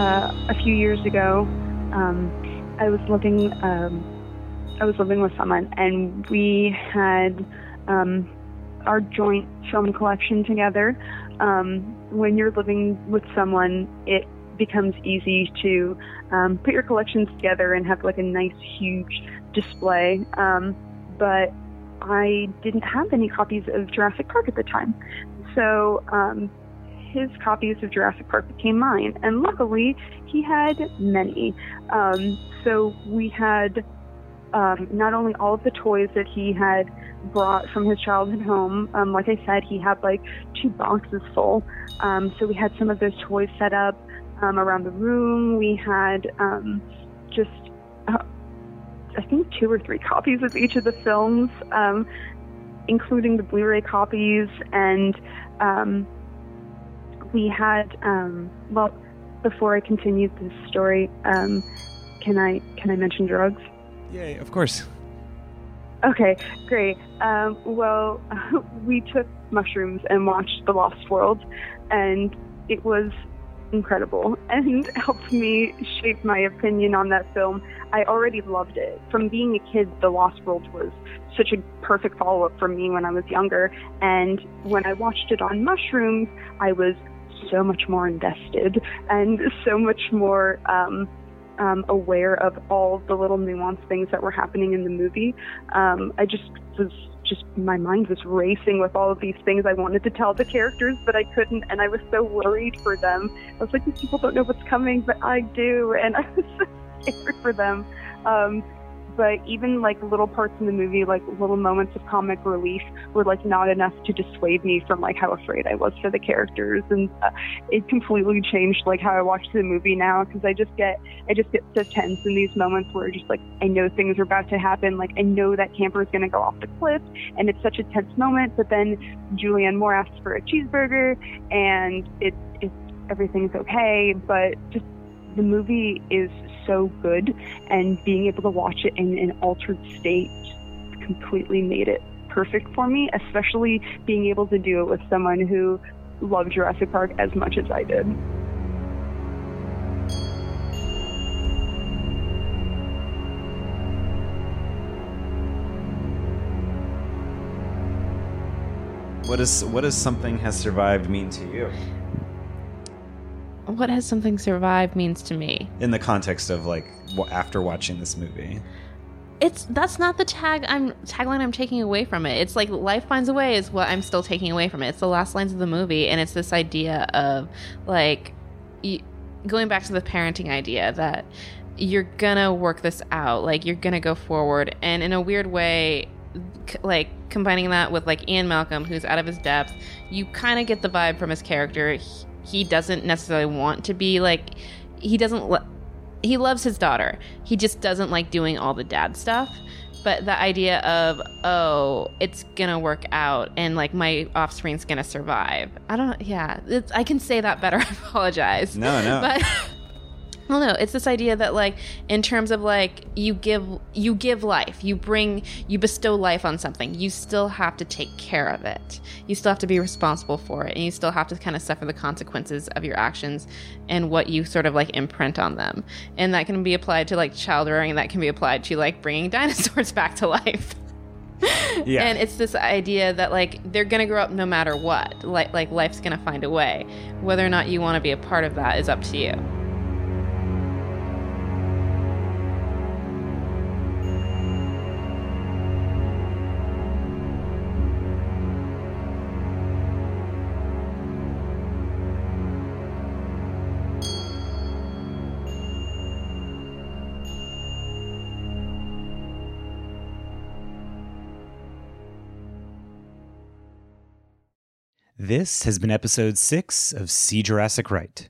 Uh, a few years ago. Um, I was living um, I was living with someone, and we had um, our joint film collection together. Um, when you're living with someone, it becomes easy to um, put your collections together and have like a nice, huge display. Um, but I didn't have any copies of Jurassic Park at the time, so um, his copies of Jurassic Park became mine, and luckily he had many. Um, so we had um, not only all of the toys that he had brought from his childhood home. Um, like I said, he had like two boxes full. Um, so we had some of those toys set up um, around the room. We had um, just, uh, I think, two or three copies of each of the films, um, including the Blu-ray copies, and um, we had. Um, well, before I continue this story, um, can I can I mention drugs?
Yeah, of course.
Okay, great. Um, well, we took mushrooms and watched The Lost World, and it was incredible and helped me shape my opinion on that film. I already loved it. From being a kid, The Lost World was such a perfect follow up for me when I was younger, and when I watched it on mushrooms, I was so much more invested and so much more. Um, um, aware of all the little nuanced things that were happening in the movie. Um, I just was just my mind was racing with all of these things I wanted to tell the characters, but I couldn't, and I was so worried for them. I was like, these people don't know what's coming, but I do, and I was so scared for them. Um, but even like little parts in the movie, like little moments of comic relief, were like not enough to dissuade me from like how afraid I was for the characters, and uh, it completely changed like how I watch the movie now because I just get I just get so tense in these moments where just like I know things are about to happen, like I know that camper is going to go off the cliff, and it's such a tense moment. But then Julianne Moore asks for a cheeseburger, and it it everything's okay, but just the movie is so good, and being able to watch it in an altered state completely made it perfect for me, especially being able to do it with someone who loved Jurassic Park as much as I did.
What is what does something has survived mean to you
What has something survived means to me.
in the context of like after watching this movie?
It's that's not the tag I'm tagline I'm taking away from it. It's like life finds a way is what I'm still taking away from it. It's the last lines of the movie, and it's this idea of like y going back to the parenting idea that you're gonna work this out, like you're gonna go forward, and in a weird way, c- like combining that with like Ian Malcolm, who's out of his depth, you kind of get the vibe from his character. He, he doesn't necessarily want to be like he doesn't. Lo- he loves his daughter. He just doesn't like doing all the dad stuff. But the idea of, oh, it's gonna work out and like my offspring's gonna survive. I don't, yeah, it's, I can say that better. I apologize.
No, no.
But, well, no, it's this idea that like, in terms of like, you give, you give life, you bring, you bestow life on something. You still have to take care of it. You still have to be responsible for it. And you still have to kind of suffer the consequences of your actions and what you sort of like imprint on them. And that can be applied to like child rearing, that can be applied to like bringing dinosaurs back to life.
Yeah.
And it's this idea that like they're gonna grow up no matter what. Like like life's gonna find a way. Whether or not you want to be a part of that is up to you.
This has been episode six of See Jurassic Right.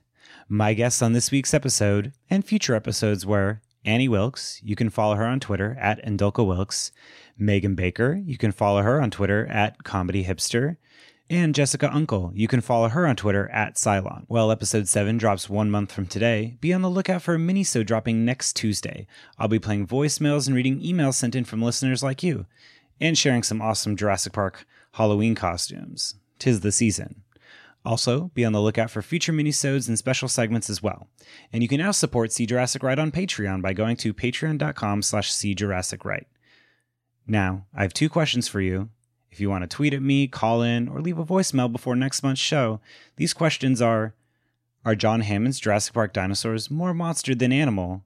My guests on this week's episode and future episodes were Annie Wilkes. You can follow her on Twitter at Endulka Wilkes. Megan Baker. You can follow her on Twitter at Comedy Hipster. And Jessica Uncle. You can follow her on Twitter at Cylon. Well, episode 7 drops one month from today. Be on the lookout for a mini-sode dropping next Tuesday. I'll be playing voicemails and reading emails sent in from listeners like you. And sharing some awesome Jurassic Park Halloween costumes. Tis the season. Also, be on the lookout for future minisodes and special segments as well. And you can now support See Jurassic Right on Patreon by going to patreon.com slash Right. Now, I have two questions for you. If you want to tweet at me, call in, or leave a voicemail before next month's show, these questions are Are John Hammond's Jurassic Park dinosaurs more monster than animal?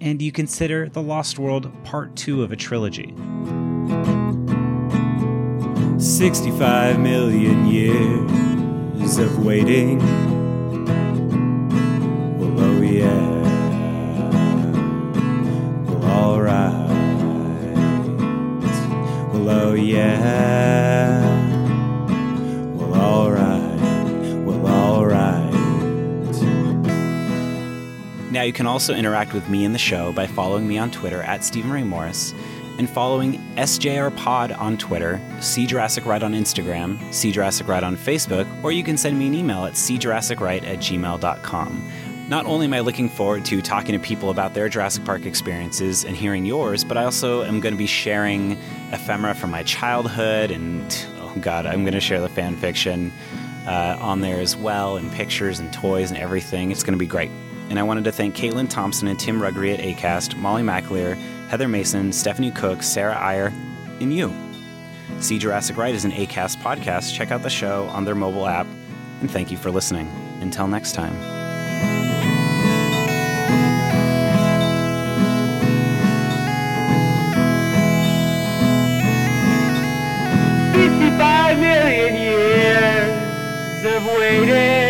And do you consider The Lost World part two of a trilogy?
65 million years of waiting. Well, oh yeah. Well, alright. Well, oh yeah. Well, alright. Well, alright.
Now, you can also interact with me in the show by following me on Twitter at Steven Ray Morris and following SJR Pod on Twitter, See Jurassic Right on Instagram, See Jurassic Right on Facebook, or you can send me an email at SeeJurassicRight at gmail.com. Not only am I looking forward to talking to people about their Jurassic Park experiences and hearing yours, but I also am going to be sharing ephemera from my childhood and, oh God, I'm going to share the fan fiction uh, on there as well, and pictures and toys and everything. It's going to be great. And I wanted to thank Caitlin Thompson and Tim Ruggery at ACAST, Molly McAleer, Heather Mason, Stephanie Cook, Sarah Iyer, and you. See Jurassic Right is an ACAST podcast. Check out the show on their mobile app. And thank you for listening. Until next time.
Fifty-five million years of waiting.